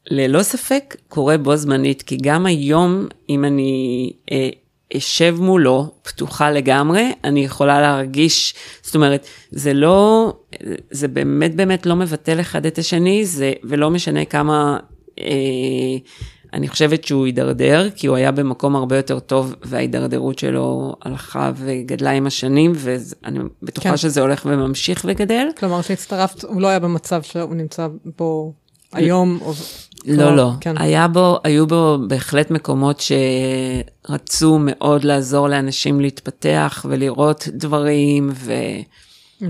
S2: ללא ספק קורה בו זמנית, כי גם היום, אם אני אה, אשב מולו, פתוחה לגמרי, אני יכולה להרגיש, זאת אומרת, זה לא, זה באמת באמת לא מבטל אחד את השני, זה, ולא משנה כמה, אה, אני חושבת שהוא הידרדר, כי הוא היה במקום הרבה יותר טוב, וההידרדרות שלו הלכה וגדלה עם השנים, ואני בטוחה כן. שזה הולך וממשיך וגדל.
S1: כלומר, כשהצטרפת, הוא לא היה במצב שהוא נמצא בו היום. או...
S2: לא, לא. כן. היה בו, היו בו בהחלט מקומות שרצו מאוד לעזור לאנשים להתפתח ולראות דברים, ו... Mm-hmm.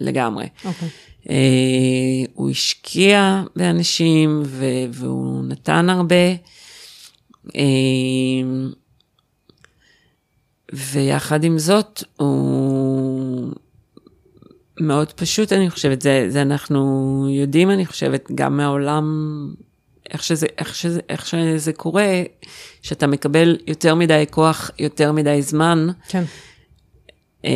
S2: Okay. אוקיי. Uh, הוא השקיע באנשים ו- והוא נתן הרבה. Uh, ויחד עם זאת, הוא מאוד פשוט, אני חושבת, זה, זה אנחנו יודעים, אני חושבת, גם מהעולם איך שזה, איך שזה, איך שזה קורה, שאתה מקבל יותר מדי כוח, יותר מדי זמן.
S1: כן.
S2: אה,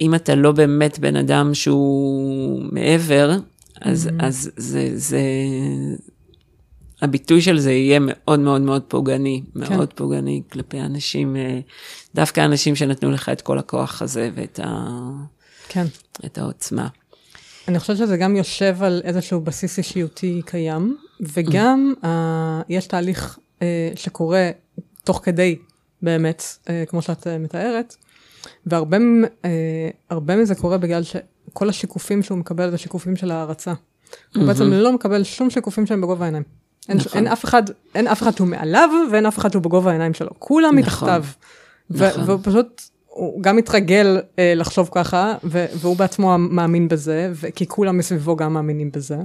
S2: אם אתה לא באמת בן אדם שהוא מעבר, אז, mm-hmm. אז זה, זה, הביטוי של זה יהיה מאוד מאוד מאוד פוגעני, כן. מאוד פוגעני כלפי אנשים, אה, דווקא אנשים שנתנו לך את כל הכוח הזה ואת ה,
S1: כן.
S2: את העוצמה.
S1: אני חושבת שזה גם יושב על איזשהו בסיס אישיותי קיים, וגם uh, יש תהליך uh, שקורה תוך כדי, באמת, uh, כמו שאת uh, מתארת, והרבה uh, מזה קורה בגלל שכל השיקופים שהוא מקבל זה שיקופים של הערצה. הוא בעצם לא מקבל שום שיקופים שהם בגובה העיניים. אין, נכון. אין אף אחד, אין אף אחד שהוא מעליו ואין אף אחד שהוא בגובה העיניים שלו, כולם נכון. מתחתיו. נכון. והוא פשוט הוא גם מתרגל אה, לחשוב ככה, ו- והוא בעצמו מאמין בזה, ו- כי כולם מסביבו גם מאמינים בזה.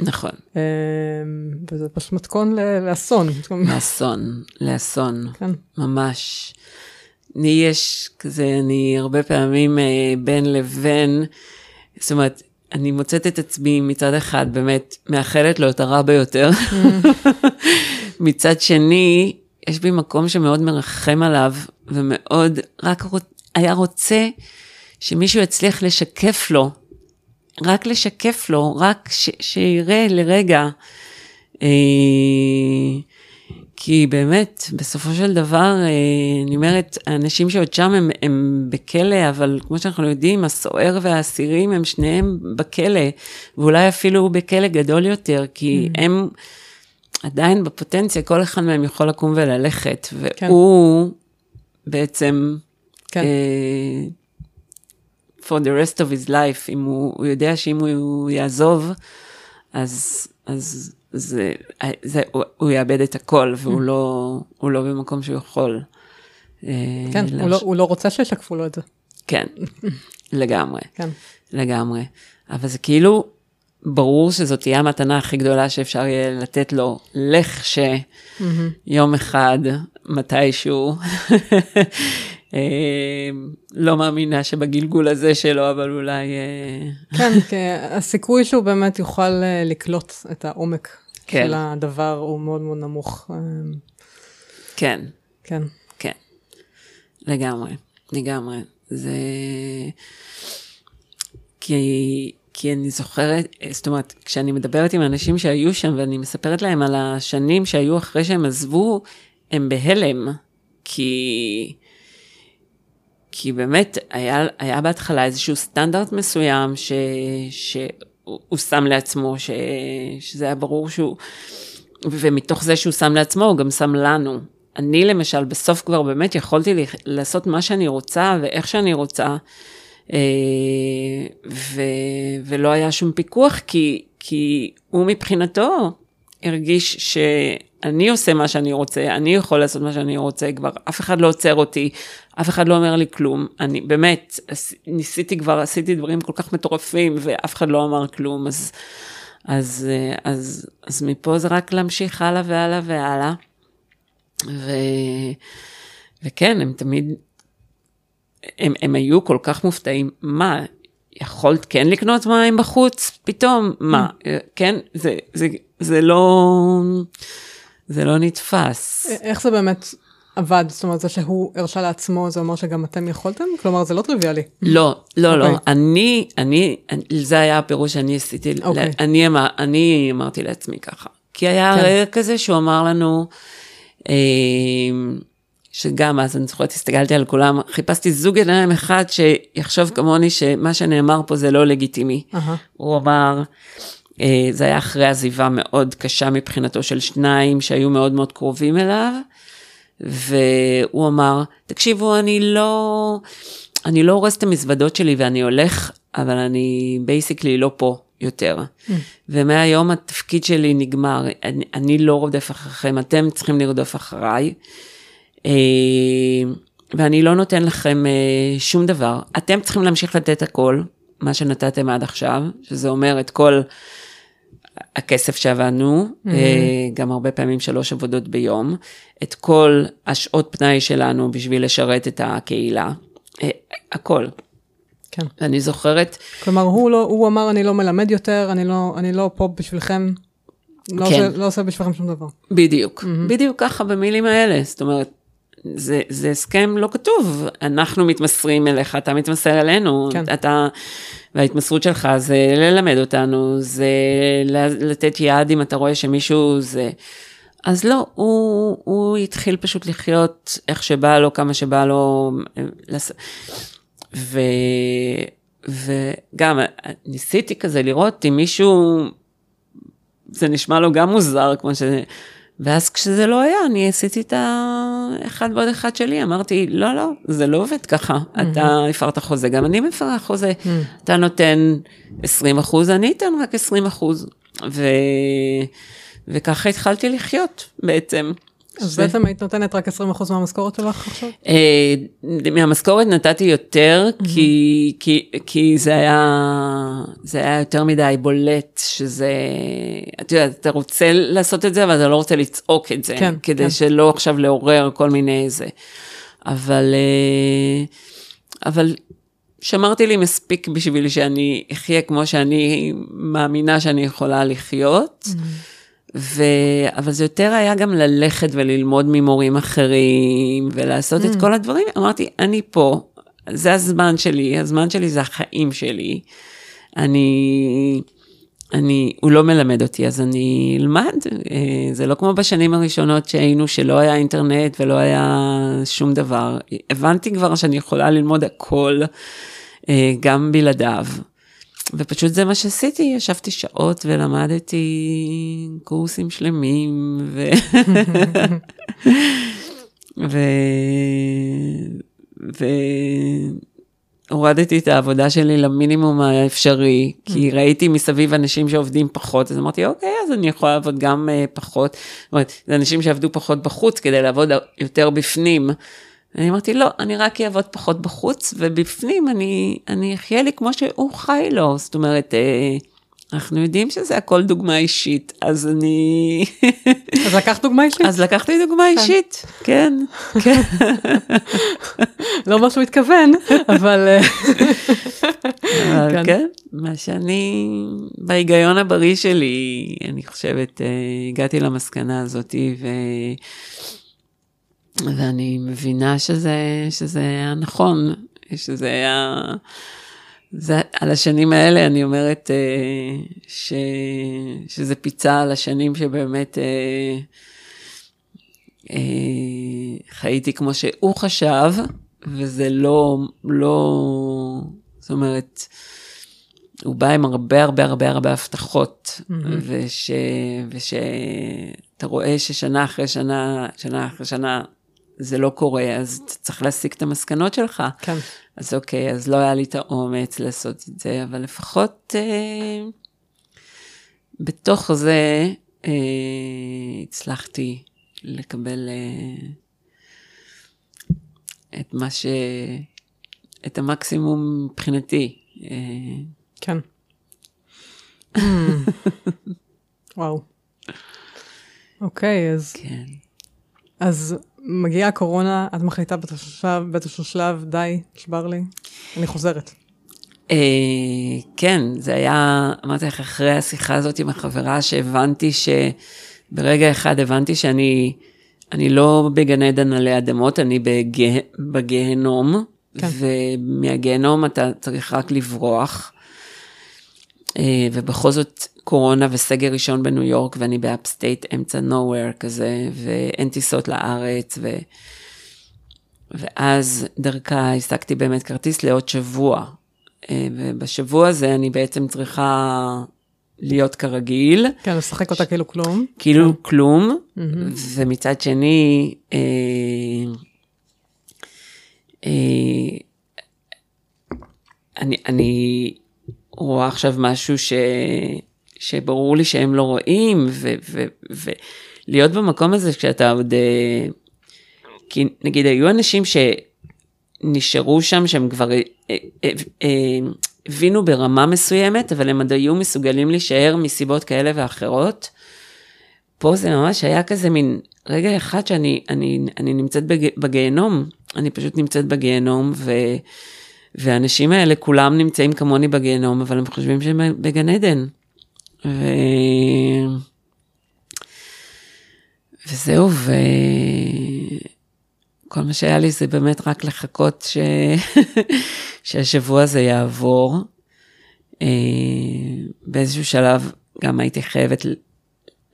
S2: נכון. אה,
S1: וזה פשוט מתכון לאסון.
S2: לאסון, לאסון, כן. ממש. לי יש כזה, אני הרבה פעמים אה, בין לבין, זאת אומרת, אני מוצאת את עצמי מצד אחד באמת מאחלת לו את הרע ביותר. Mm. מצד שני, יש בי מקום שמאוד מרחם עליו, ומאוד רק רוצ... היה רוצה שמישהו יצליח לשקף לו, רק לשקף לו, רק ש... שיראה לרגע. אה, כי באמת, בסופו של דבר, אה, אני אומרת, האנשים שעוד שם הם, הם בכלא, אבל כמו שאנחנו יודעים, הסוער והאסירים הם שניהם בכלא, ואולי אפילו בכלא גדול יותר, כי mm. הם עדיין בפוטנציה, כל אחד מהם יכול לקום וללכת, כן. והוא כן. בעצם, כן. uh, for the rest of his life, אם הוא, הוא יודע שאם הוא יעזוב, אז, אז זה, זה, הוא, הוא יאבד את הכל, והוא mm. לא, הוא לא במקום שהוא יכול.
S1: אה, כן, הוא, לא, הוא לא רוצה שישקפו לו את זה.
S2: כן, לגמרי. כן. לגמרי. אבל זה כאילו, ברור שזאת תהיה המתנה הכי גדולה שאפשר יהיה לתת לו, לך שיום אחד, מתישהו, אה, לא מאמינה שבגלגול הזה שלו, אבל אולי...
S1: אה, כן, כי הסיכוי שהוא באמת יוכל אה, לקלוט את העומק כן. של הדבר הוא מאוד מאוד נמוך.
S2: כן.
S1: כן.
S2: כן. לגמרי, לגמרי. זה... כי כי אני זוכרת, זאת אומרת, כשאני מדברת עם אנשים שהיו שם ואני מספרת להם על השנים שהיו אחרי שהם עזבו, הם בהלם, כי... כי באמת היה, היה בהתחלה איזשהו סטנדרט מסוים ש, שהוא שם לעצמו, ש, שזה היה ברור שהוא, ומתוך זה שהוא שם לעצמו, הוא גם שם לנו. אני למשל, בסוף כבר באמת יכולתי לעשות מה שאני רוצה ואיך שאני רוצה, אה, ו, ולא היה שום פיקוח, כי, כי הוא מבחינתו הרגיש שאני עושה מה שאני רוצה, אני יכול לעשות מה שאני רוצה, כבר אף אחד לא עוצר אותי, אף אחד לא אומר לי כלום. אני באמת, ניסיתי כבר, עשיתי דברים כל כך מטורפים, ואף אחד לא אמר כלום, אז, אז, אז, אז, אז מפה זה רק להמשיך הלאה והלאה והלאה. ו, וכן, הם תמיד, הם, הם היו כל כך מופתעים, מה, יכולת כן לקנות מים בחוץ פתאום? מה, mm. כן? זה, זה, זה לא, זה לא נתפס.
S1: איך זה באמת עבד? זאת אומרת, זה שהוא הרשה לעצמו, זה אומר שגם אתם יכולתם? כלומר, זה לא טריוויאלי.
S2: לא, לא, okay. לא. אוקיי. אני, אני, זה היה הפירוש שאני עשיתי, okay. אוקיי. אני, אני אמרתי לעצמי ככה. כי היה כן. רגע כזה שהוא אמר לנו, אה, שגם אז אני זוכרת, הסתכלתי על כולם, חיפשתי זוג עיניים אחד שיחשוב כמוני שמה שנאמר פה זה לא לגיטימי. Uh-huh. הוא אמר, זה היה אחרי עזיבה מאוד קשה מבחינתו של שניים שהיו מאוד מאוד קרובים אליו, והוא אמר, תקשיבו, אני לא, אני לא אורז את המזוודות שלי ואני הולך, אבל אני basically לא פה יותר. Mm. ומהיום התפקיד שלי נגמר, אני, אני לא רודף אחריכם, אתם צריכים לרדוף אחריי. אה, ואני לא נותן לכם אה, שום דבר. אתם צריכים להמשיך לתת הכל, מה שנתתם עד עכשיו, שזה אומר את כל הכסף שעבדנו, mm-hmm. גם הרבה פעמים שלוש עבודות ביום, את כל השעות פנאי שלנו בשביל לשרת את הקהילה, הכל. כן. אני זוכרת...
S1: כלומר, הוא, לא, הוא אמר, אני לא מלמד יותר, אני לא, אני לא פה בשבילכם, לא, כן. עושה, לא עושה בשבילכם שום דבר.
S2: בדיוק, mm-hmm. בדיוק ככה במילים האלה, זאת אומרת, זה, זה הסכם לא כתוב, אנחנו מתמסרים אליך, אתה מתמסר אלינו, כן. אתה, וההתמסרות שלך זה ללמד אותנו, זה לתת יד אם אתה רואה שמישהו זה. אז לא, הוא, הוא התחיל פשוט לחיות איך שבא לו, כמה שבא לו. ו, וגם ניסיתי כזה לראות אם מישהו, זה נשמע לו גם מוזר, כמו ש... ואז כשזה לא היה, אני עשיתי את האחד ועוד אחד שלי, אמרתי, לא, לא, זה לא עובד ככה. Mm-hmm. אתה הפרת חוזה, גם אני מפרה חוזה. Mm-hmm. אתה נותן 20 אחוז, אני אתן רק 20 אחוז. ו... וככה התחלתי לחיות בעצם.
S1: אז בעצם היית נותנת רק 20% מהמשכורת שלך עכשיו?
S2: אה, מהמשכורת נתתי יותר, כי, כי, כי זה היה, זה היה יותר מדי בולט, שזה, את יודעת, אתה רוצה לעשות את זה, אבל אתה לא רוצה לצעוק את זה, כן, כדי כן. שלא עכשיו לעורר כל מיני זה. אבל, אה, אבל שמרתי לי מספיק בשביל שאני אחיה כמו שאני מאמינה שאני יכולה לחיות. Mm-hmm. ו... אבל זה יותר היה גם ללכת וללמוד ממורים אחרים ולעשות mm. את כל הדברים. אמרתי, אני פה, זה הזמן שלי, הזמן שלי זה החיים שלי. אני, אני, הוא לא מלמד אותי, אז אני אלמד. אה, זה לא כמו בשנים הראשונות שהיינו, שלא היה אינטרנט ולא היה שום דבר. הבנתי כבר שאני יכולה ללמוד הכל, אה, גם בלעדיו. ופשוט זה מה שעשיתי, ישבתי שעות ולמדתי קורסים שלמים, ו... ו... ו... הורדתי את העבודה שלי למינימום האפשרי, כי mm. ראיתי מסביב אנשים שעובדים פחות, אז אמרתי, אוקיי, אז אני יכולה לעבוד גם uh, פחות. זאת אומרת, זה אנשים שעבדו פחות בחוץ כדי לעבוד יותר בפנים. אני אמרתי, לא, אני רק אעבוד פחות בחוץ, ובפנים אני, אני אחיה לי כמו שהוא חי לו. זאת אומרת, אה, אנחנו יודעים שזה הכל דוגמה אישית, אז אני...
S1: אז לקחת דוגמה אישית?
S2: אז לקחתי דוגמה כן. אישית, כן, כן.
S1: לא מה שהוא התכוון, אבל... אה,
S2: אבל כן. כן, מה שאני, בהיגיון הבריא שלי, אני חושבת, אה, הגעתי למסקנה הזאתי, ו... ואני מבינה שזה, שזה היה נכון, שזה היה, זה, על השנים האלה אני אומרת אה, ש, שזה פיצה על השנים שבאמת אה, אה, חייתי כמו שהוא חשב, וזה לא, לא, זאת אומרת, הוא בא עם הרבה הרבה הרבה הרבה הבטחות, mm-hmm. וש, ושאתה רואה ששנה אחרי שנה, שנה אחרי שנה, זה לא קורה, אז צריך להסיק את המסקנות שלך.
S1: כן.
S2: אז אוקיי, אז לא היה לי את האומץ לעשות את זה, אבל לפחות אה, בתוך זה אה, הצלחתי לקבל אה, את מה ש... את המקסימום מבחינתי. אה,
S1: כן. וואו. אוקיי, אז...
S2: כן.
S1: אז מגיעה הקורונה, את מחליטה באיזשהו שלב, די, נשבר לי, אני חוזרת.
S2: אה, כן, זה היה, אמרתי לך, אחרי השיחה הזאת עם החברה, שהבנתי ש... ברגע אחד הבנתי שאני אני לא בגן עדן עלי אדמות, אני בגה, בגיהנום, כן. ומהגיהנום אתה צריך רק לברוח. אה, ובכל זאת קורונה וסגר ראשון בניו יורק, ואני ב upstate, אמצע nowhere כזה, ואין טיסות לארץ, ו... ואז דרכה השגתי באמת כרטיס לעוד שבוע. אה, ובשבוע הזה אני בעצם צריכה להיות כרגיל.
S1: כן, לשחק אותה כאילו כלום.
S2: כאילו כן. כלום, mm-hmm. ומצד שני, אה, אה, אני, אני רואה עכשיו משהו ש, שברור לי שהם לא רואים, ולהיות במקום הזה כשאתה עוד... אה, כי נגיד היו אנשים שנשארו שם שהם כבר אה, אה, הבינו ברמה מסוימת, אבל הם עוד היו מסוגלים להישאר מסיבות כאלה ואחרות. פה זה ממש היה כזה מין רגע אחד שאני אני, אני נמצאת בג, בגיהנום, אני פשוט נמצאת בגיהנום, ו, והאנשים האלה כולם נמצאים כמוני בגיהנום, אבל הם חושבים שהם בגן עדן. ו... וזהו, וכל מה שהיה לי זה באמת רק לחכות ש... שהשבוע הזה יעבור. אה, באיזשהו שלב גם הייתי חייבת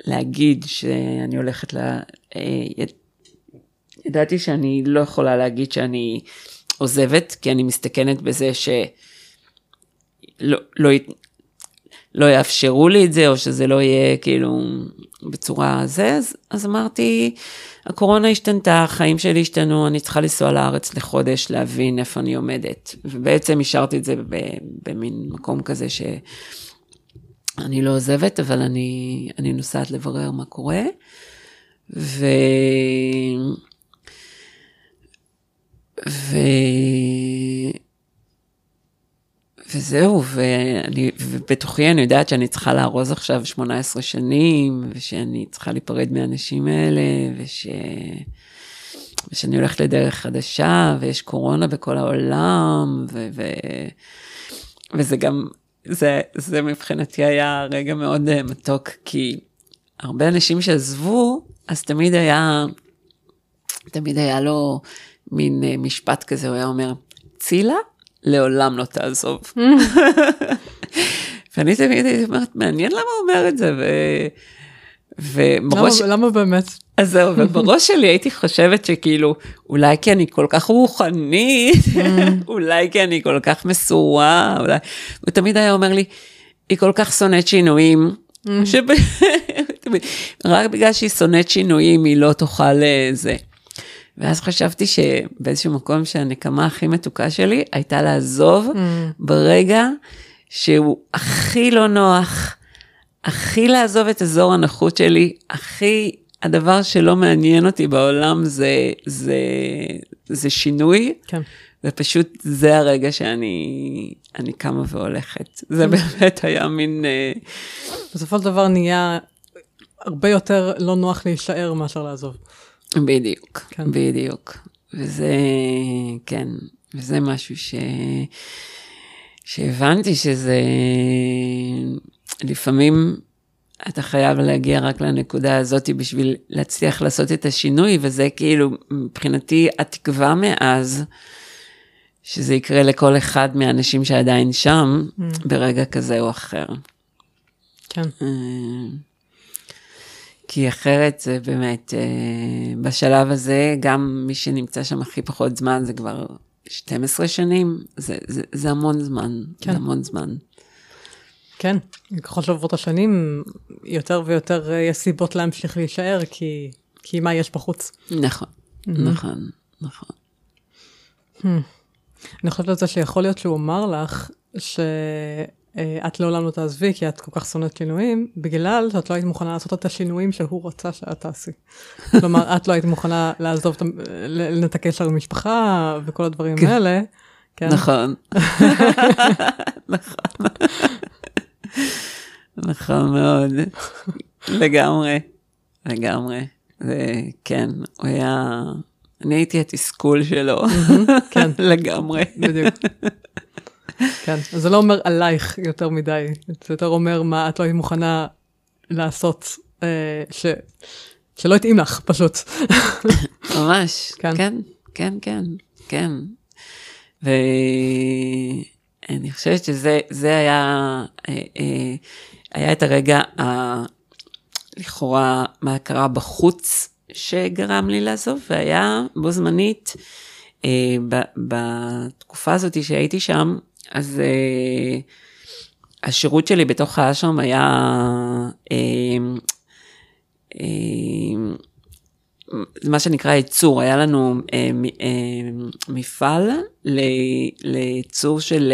S2: להגיד שאני הולכת ל... אה, ידעתי שאני לא יכולה להגיד שאני עוזבת, כי אני מסתכנת בזה שלא לא, לא יאפשרו לי את זה, או שזה לא יהיה כאילו בצורה זה, אז, אז אמרתי, הקורונה השתנתה, החיים שלי השתנו, אני צריכה לנסוע לארץ לחודש להבין איפה אני עומדת. ובעצם השארתי את זה במין מקום כזה שאני לא עוזבת, אבל אני, אני נוסעת לברר מה קורה. ו... ו... וזהו, ואני, ובתוכי אני יודעת שאני צריכה לארוז עכשיו 18 שנים, ושאני צריכה להיפרד מהאנשים האלה, וש... ושאני הולכת לדרך חדשה, ויש קורונה בכל העולם, ו... ו... וזה גם, זה, זה מבחינתי היה רגע מאוד אה, מתוק, כי הרבה אנשים שעזבו, אז תמיד היה, תמיד היה לו מין אה, משפט כזה, הוא היה אומר, צילה, לעולם לא תעזוב. ואני תמיד הייתי אומרת, מעניין למה הוא אומר את זה, ו...
S1: ובראש... למה, למה באמת?
S2: אז זהו, ובראש שלי הייתי חושבת שכאילו, אולי כי אני כל כך רוחנית, mm. אולי כי אני כל כך מסורה, אולי... הוא תמיד היה אומר לי, היא כל כך שונאת שינויים, mm. שב... רק בגלל שהיא שונאת שינויים, היא לא תוכל לזה. ואז חשבתי שבאיזשהו מקום שהנקמה הכי מתוקה שלי הייתה לעזוב mm. ברגע שהוא הכי לא נוח, הכי לעזוב את אזור הנוחות שלי, הכי, הדבר שלא מעניין אותי בעולם זה, זה, זה שינוי. כן. ופשוט זה הרגע שאני אני קמה והולכת. זה mm. באמת היה מין... אה,
S1: בסופו של דבר נהיה הרבה יותר לא נוח להישאר מאשר לעזוב.
S2: בדיוק, כן. בדיוק. וזה, כן, וזה משהו ש... שהבנתי שזה לפעמים אתה חייב להגיע רק לנקודה הזאת בשביל להצליח לעשות את השינוי, וזה כאילו מבחינתי התקווה מאז, שזה יקרה לכל אחד מהאנשים שעדיין שם,
S1: Mm.
S2: ברגע כזה או אחר.
S1: כן.
S2: כי אחרת זה באמת, אה, בשלב הזה, גם מי שנמצא שם הכי פחות זמן, זה כבר 12 שנים, זה, זה, זה המון זמן,
S1: כן.
S2: זה המון זמן.
S1: כן, ככל שעוברות השנים, יותר ויותר אה, יש סיבות להמשיך להישאר, כי, כי מה יש בחוץ.
S2: נכון, נכון, נכון.
S1: אני חושבת על זה שיכול להיות שהוא אמר לך שאת לעולם לא תעזבי, כי את כל כך שונאת שינויים, בגלל שאת לא היית מוכנה לעשות את השינויים שהוא רצה שאת תעשי. כלומר, את לא היית מוכנה לעזוב, את לנתק קשר עם משפחה וכל הדברים האלה. כן.
S2: נכון. נכון. נכון מאוד. לגמרי. לגמרי. זה, כן, הוא היה... אני הייתי התסכול שלו.
S1: כן.
S2: לגמרי.
S1: בדיוק. כן, אז זה לא אומר עלייך יותר מדי, זה יותר אומר מה את לא היית מוכנה לעשות, אה, ש... שלא התאים לך, פשוט.
S2: ממש.
S1: כן.
S2: כן, כן, כן, כן. ואני חושבת שזה זה היה, אה, אה, היה את הרגע ה... לכאורה מה קרה בחוץ שגרם לי לעזוב, והיה בו זמנית, אה, ב, בתקופה הזאת שהייתי שם, אז אה, השירות שלי בתוך האשרם היה אה, אה, מה שנקרא ייצור, היה לנו אה, אה, מפעל ל- לייצור של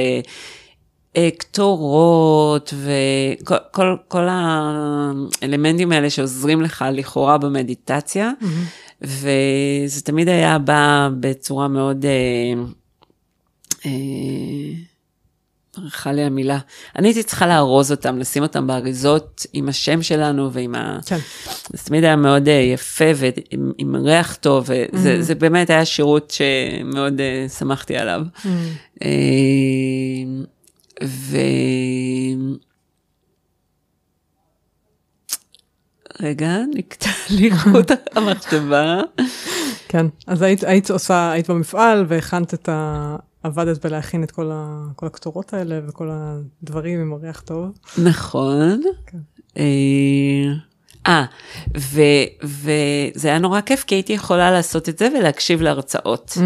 S2: אה, קטורות וכל כל, כל האלמנטים האלה שעוזרים לך לכאורה במדיטציה, וזה תמיד היה בא בצורה מאוד... אה, אה, ברכה לי המילה. אני הייתי צריכה לארוז אותם, לשים אותם באריזות עם השם שלנו ועם ה...
S1: כן.
S2: זה תמיד היה מאוד אה, יפה ועם עם ריח טוב, וזה זה באמת היה שירות שמאוד אה, שמחתי עליו. אה, ו... רגע, נקטע לי חוט המחשבה.
S1: כן, אז היית, היית עושה, היית במפעל והכנת את ה... עבדת בלהכין את כל, ה... כל הקטורות האלה וכל הדברים עם הריח טוב.
S2: נכון.
S1: כן.
S2: אה, אה, וזה היה נורא כיף, כי הייתי יכולה לעשות את זה ולהקשיב להרצאות.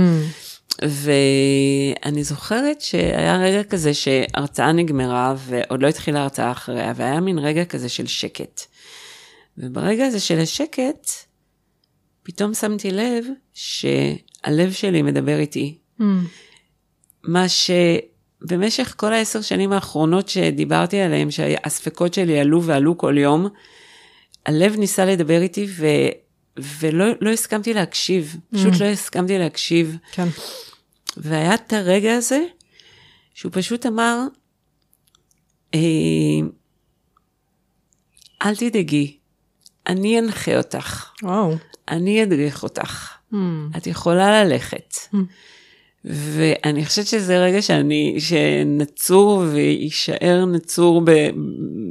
S2: ואני זוכרת שהיה רגע כזה שהרצאה נגמרה ועוד לא התחילה הרצאה אחריה, והיה מין רגע כזה של שקט. וברגע הזה של השקט, פתאום שמתי לב שהלב שלי מדבר איתי. מה שבמשך כל העשר שנים האחרונות שדיברתי עליהם, שהספקות שלי עלו ועלו כל יום, הלב ניסה לדבר איתי ו... ולא לא הסכמתי להקשיב, פשוט לא הסכמתי להקשיב.
S1: כן.
S2: והיה את הרגע הזה, שהוא פשוט אמר, אה, אל תדאגי, אני אנחה אותך,
S1: וואו.
S2: אני אדריך אותך,
S1: Mm.
S2: את יכולה ללכת. ואני חושבת שזה רגע שאני, שנצור ויישאר נצור ב,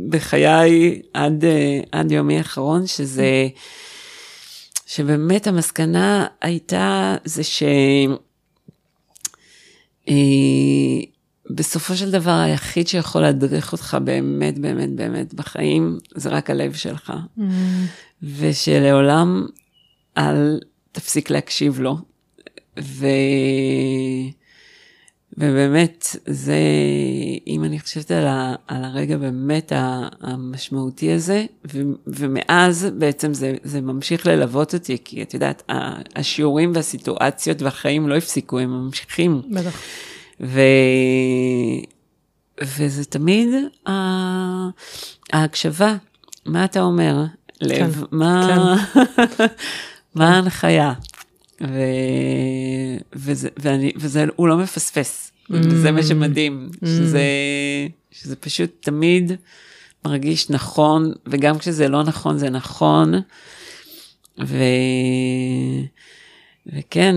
S2: בחיי עד, אה, עד יומי האחרון, שזה, שבאמת המסקנה הייתה זה ש... אה, בסופו של דבר היחיד שיכול להדריך אותך באמת באמת באמת בחיים זה רק הלב שלך.
S1: Mm.
S2: ושלעולם אל תפסיק להקשיב לו. ו... ובאמת, זה, אם אני חושבת על, ה, על הרגע באמת המשמעותי הזה, ו, ומאז בעצם זה, זה ממשיך ללוות אותי, כי את יודעת, השיעורים והסיטואציות והחיים לא הפסיקו, הם ממשיכים.
S1: בטח.
S2: ו... וזה תמיד ה... ההקשבה, מה אתה אומר, לב,
S1: כן,
S2: מה... מה ההנחיה. ו... וזה, ואני, וזה, הוא לא מפספס, וזה מה שמדהים, שזה, שזה פשוט תמיד מרגיש נכון, וגם כשזה לא נכון זה נכון, ו... וכן,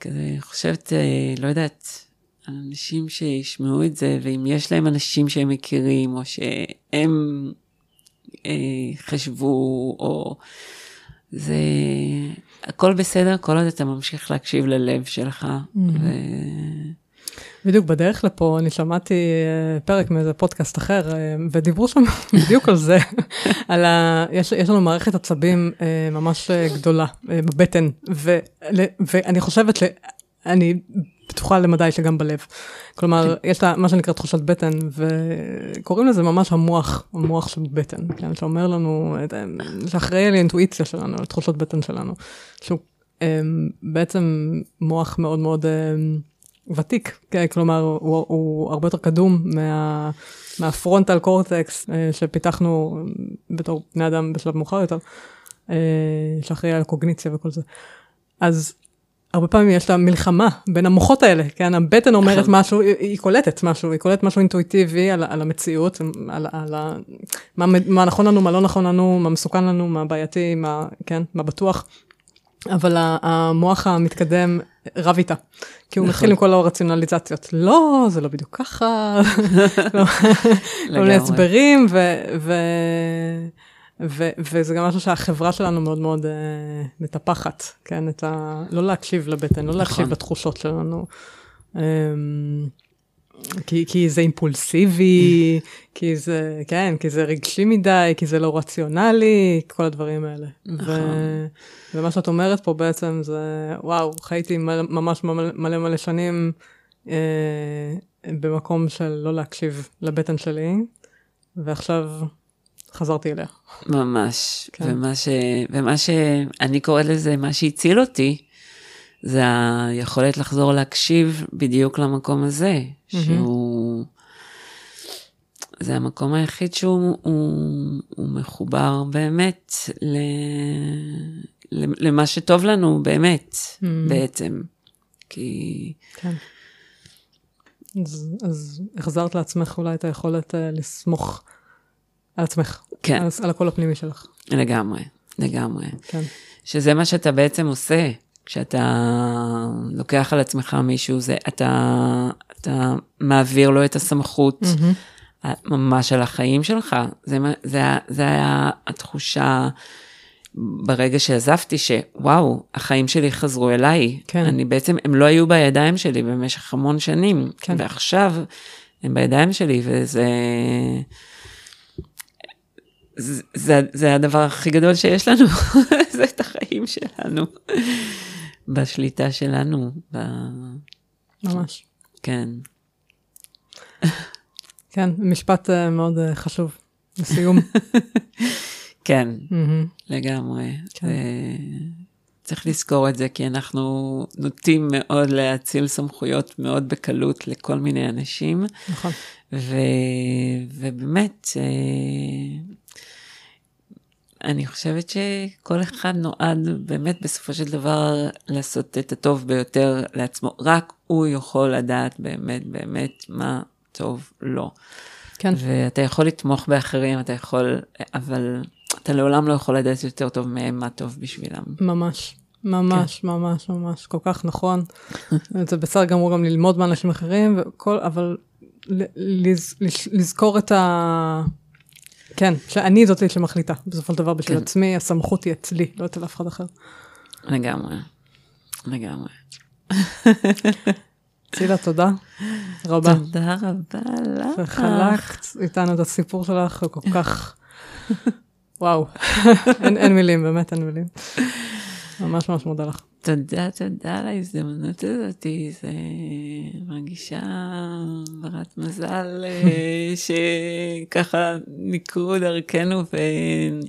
S2: כזה חושבת, אה, לא יודעת, אנשים שישמעו את זה, ואם יש להם אנשים שהם מכירים, או שהם אה, חשבו, או זה, הכל בסדר, כל עוד אתה ממשיך להקשיב ללב שלך. ו...
S1: בדיוק בדרך לפה אני שמעתי אה, פרק מאיזה פודקאסט אחר, אה, ודיברו שם בדיוק על זה, על ה... יש, יש לנו מערכת עצבים אה, ממש גדולה בבטן, ו, ואני חושבת, ש... אני בטוחה למדי שגם בלב. כלומר, כן. יש לה מה שנקרא תחושת בטן, וקוראים לזה ממש המוח, המוח של בטן, כן, שאומר לנו, שאחראי על האינטואיציה שלנו, על תחושות בטן שלנו, שהוא בעצם מוח מאוד מאוד... ותיק, כן, כלומר הוא, הוא הרבה יותר קדום מה, מהפרונטל קורטקס אה, שפיתחנו בתור בני אדם בשלב מאוחר יותר, אה, שאחראי על הקוגניציה וכל זה. אז הרבה פעמים יש לה מלחמה בין המוחות האלה, כן, הבטן אומרת נכון. משהו, היא, היא קולטת משהו, היא קולטת משהו אינטואיטיבי על, על המציאות, על, על ה, מה, מה נכון לנו, מה לא נכון לנו, מה מסוכן לנו, מה בעייתי, מה, כן, מה בטוח. אבל המוח המתקדם רב איתה, כי הוא מתחיל עם כל הרציונליזציות. לא, זה לא בדיוק ככה, כל מיני הסברים, וזה גם משהו שהחברה שלנו מאוד מאוד uh, מטפחת, כן? את ה... לא להקשיב לבטן, לא להקשיב נכון. לתחושות שלנו. Um, כי, כי זה אימפולסיבי, כי זה, כן, כי זה רגשי מדי, כי זה לא רציונלי, כל הדברים האלה. נכון. ו, ומה שאת אומרת פה בעצם זה, וואו, חייתי ממש מלא מלא, מלא שנים אה, במקום של לא להקשיב לבטן שלי, ועכשיו חזרתי אליה.
S2: ממש, כן. ומה, ש, ומה שאני קוראת לזה, מה שהציל אותי, זה היכולת לחזור להקשיב בדיוק למקום הזה, mm-hmm. שהוא... זה המקום היחיד שהוא הוא, הוא מחובר באמת ל, למה שטוב לנו באמת, mm-hmm. בעצם. כי...
S1: כן. אז, אז החזרת לעצמך אולי את היכולת uh, לסמוך על עצמך. כן. על, על הקול הפנימי שלך.
S2: לגמרי, לגמרי. כן. שזה מה שאתה בעצם עושה. כשאתה לוקח על עצמך מישהו, זה אתה, אתה מעביר לו את הסמכות mm-hmm. ממש על החיים שלך. זה, זה, זה היה התחושה ברגע שעזבתי, שוואו, החיים שלי חזרו אליי. כן. אני בעצם, הם לא היו בידיים שלי במשך המון שנים, כן. ועכשיו הם בידיים שלי, וזה... זה, זה, זה הדבר הכי גדול שיש לנו, זה את החיים שלנו. בשליטה שלנו. ב...
S1: ממש.
S2: כן.
S1: כן, משפט אה, מאוד אה, חשוב לסיום.
S2: כן, לגמרי. כן. צריך לזכור את זה, כי אנחנו נוטים מאוד להציל סמכויות מאוד בקלות לכל מיני אנשים. נכון. ו... ובאמת, אה, אני חושבת שכל אחד נועד באמת בסופו של דבר לעשות את הטוב ביותר לעצמו. רק הוא יכול לדעת באמת באמת מה טוב לו. כן. ואתה יכול לתמוך באחרים, אתה יכול, אבל אתה לעולם לא יכול לדעת יותר טוב מהם מה טוב בשבילם.
S1: ממש. ממש, כן. ממש, ממש, כל כך נכון. זה בסדר גמור גם ללמוד מאנשים אחרים, וכל, אבל לז, לזכור את ה... כן, שאני זאתי שמחליטה, בסופו של דבר בשביל כן. עצמי, הסמכות היא אצלי, לא אצל אף אחד אחר.
S2: לגמרי, לגמרי.
S1: צילה, תודה רבה.
S2: תודה רבה לך.
S1: וחלקת איתנו את הסיפור שלך, כל כך, וואו, אין, אין מילים, באמת אין מילים. ממש ממש מודה לך.
S2: תודה, תודה על ההזדמנות הזאת, זה מרגישה ברת מזל אה, שככה נקרו דרכנו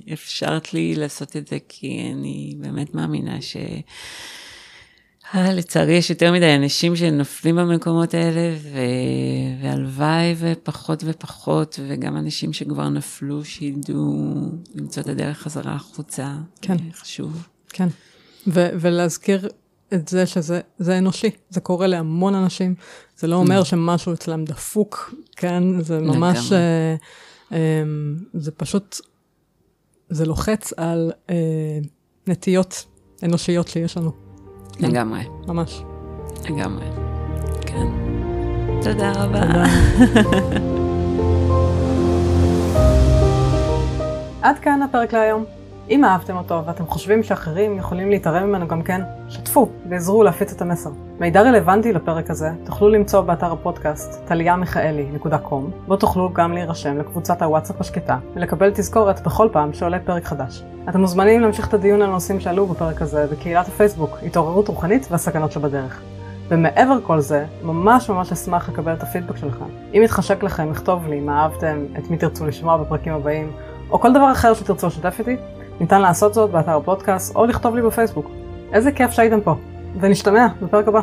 S2: ואפשרת לי לעשות את זה, כי אני באמת מאמינה ש... אה, לצערי יש יותר מדי אנשים שנופלים במקומות האלה, ו... והלוואי ופחות ופחות, וגם אנשים שכבר נפלו, שידעו למצוא את הדרך חזרה החוצה. כן. חשוב.
S1: כן. ו- ולהזכיר את זה שזה זה אנושי, זה קורה להמון אנשים, זה לא אומר mm. שמשהו אצלם דפוק, כן? זה ממש, אה, אה, זה פשוט, זה לוחץ על אה, נטיות אנושיות שיש לנו.
S2: כן? לגמרי.
S1: ממש.
S2: לגמרי, כן. תודה רבה.
S1: עד כאן הפרק להיום. אם אהבתם אותו ואתם חושבים שאחרים יכולים להתערם ממנו גם כן, שתפו ועזרו להפיץ את המסר. מידע רלוונטי לפרק הזה תוכלו למצוא באתר הפודקאסט טליאמיכאלי.com בו תוכלו גם להירשם לקבוצת הוואטסאפ השקטה ולקבל תזכורת בכל פעם שעולה פרק חדש. אתם מוזמנים להמשיך את הדיון על הנושאים שעלו בפרק הזה בקהילת הפייסבוק התעוררות רוחנית והסכנות שבדרך. ומעבר כל זה, ממש ממש אשמח לקבל את הפידבק שלכם. אם יתחשק לכם, לכתוב לי מה אהבתם, את מי תרצו לשמוע בפרקים הבאים, או כל דבר אחר שתרצו לשתף איתי, ניתן לעשות זאת באתר הפודקאסט או לכתוב לי בפייסבוק. איזה כיף שהייתם פה, ונשתמע בפרק הבא.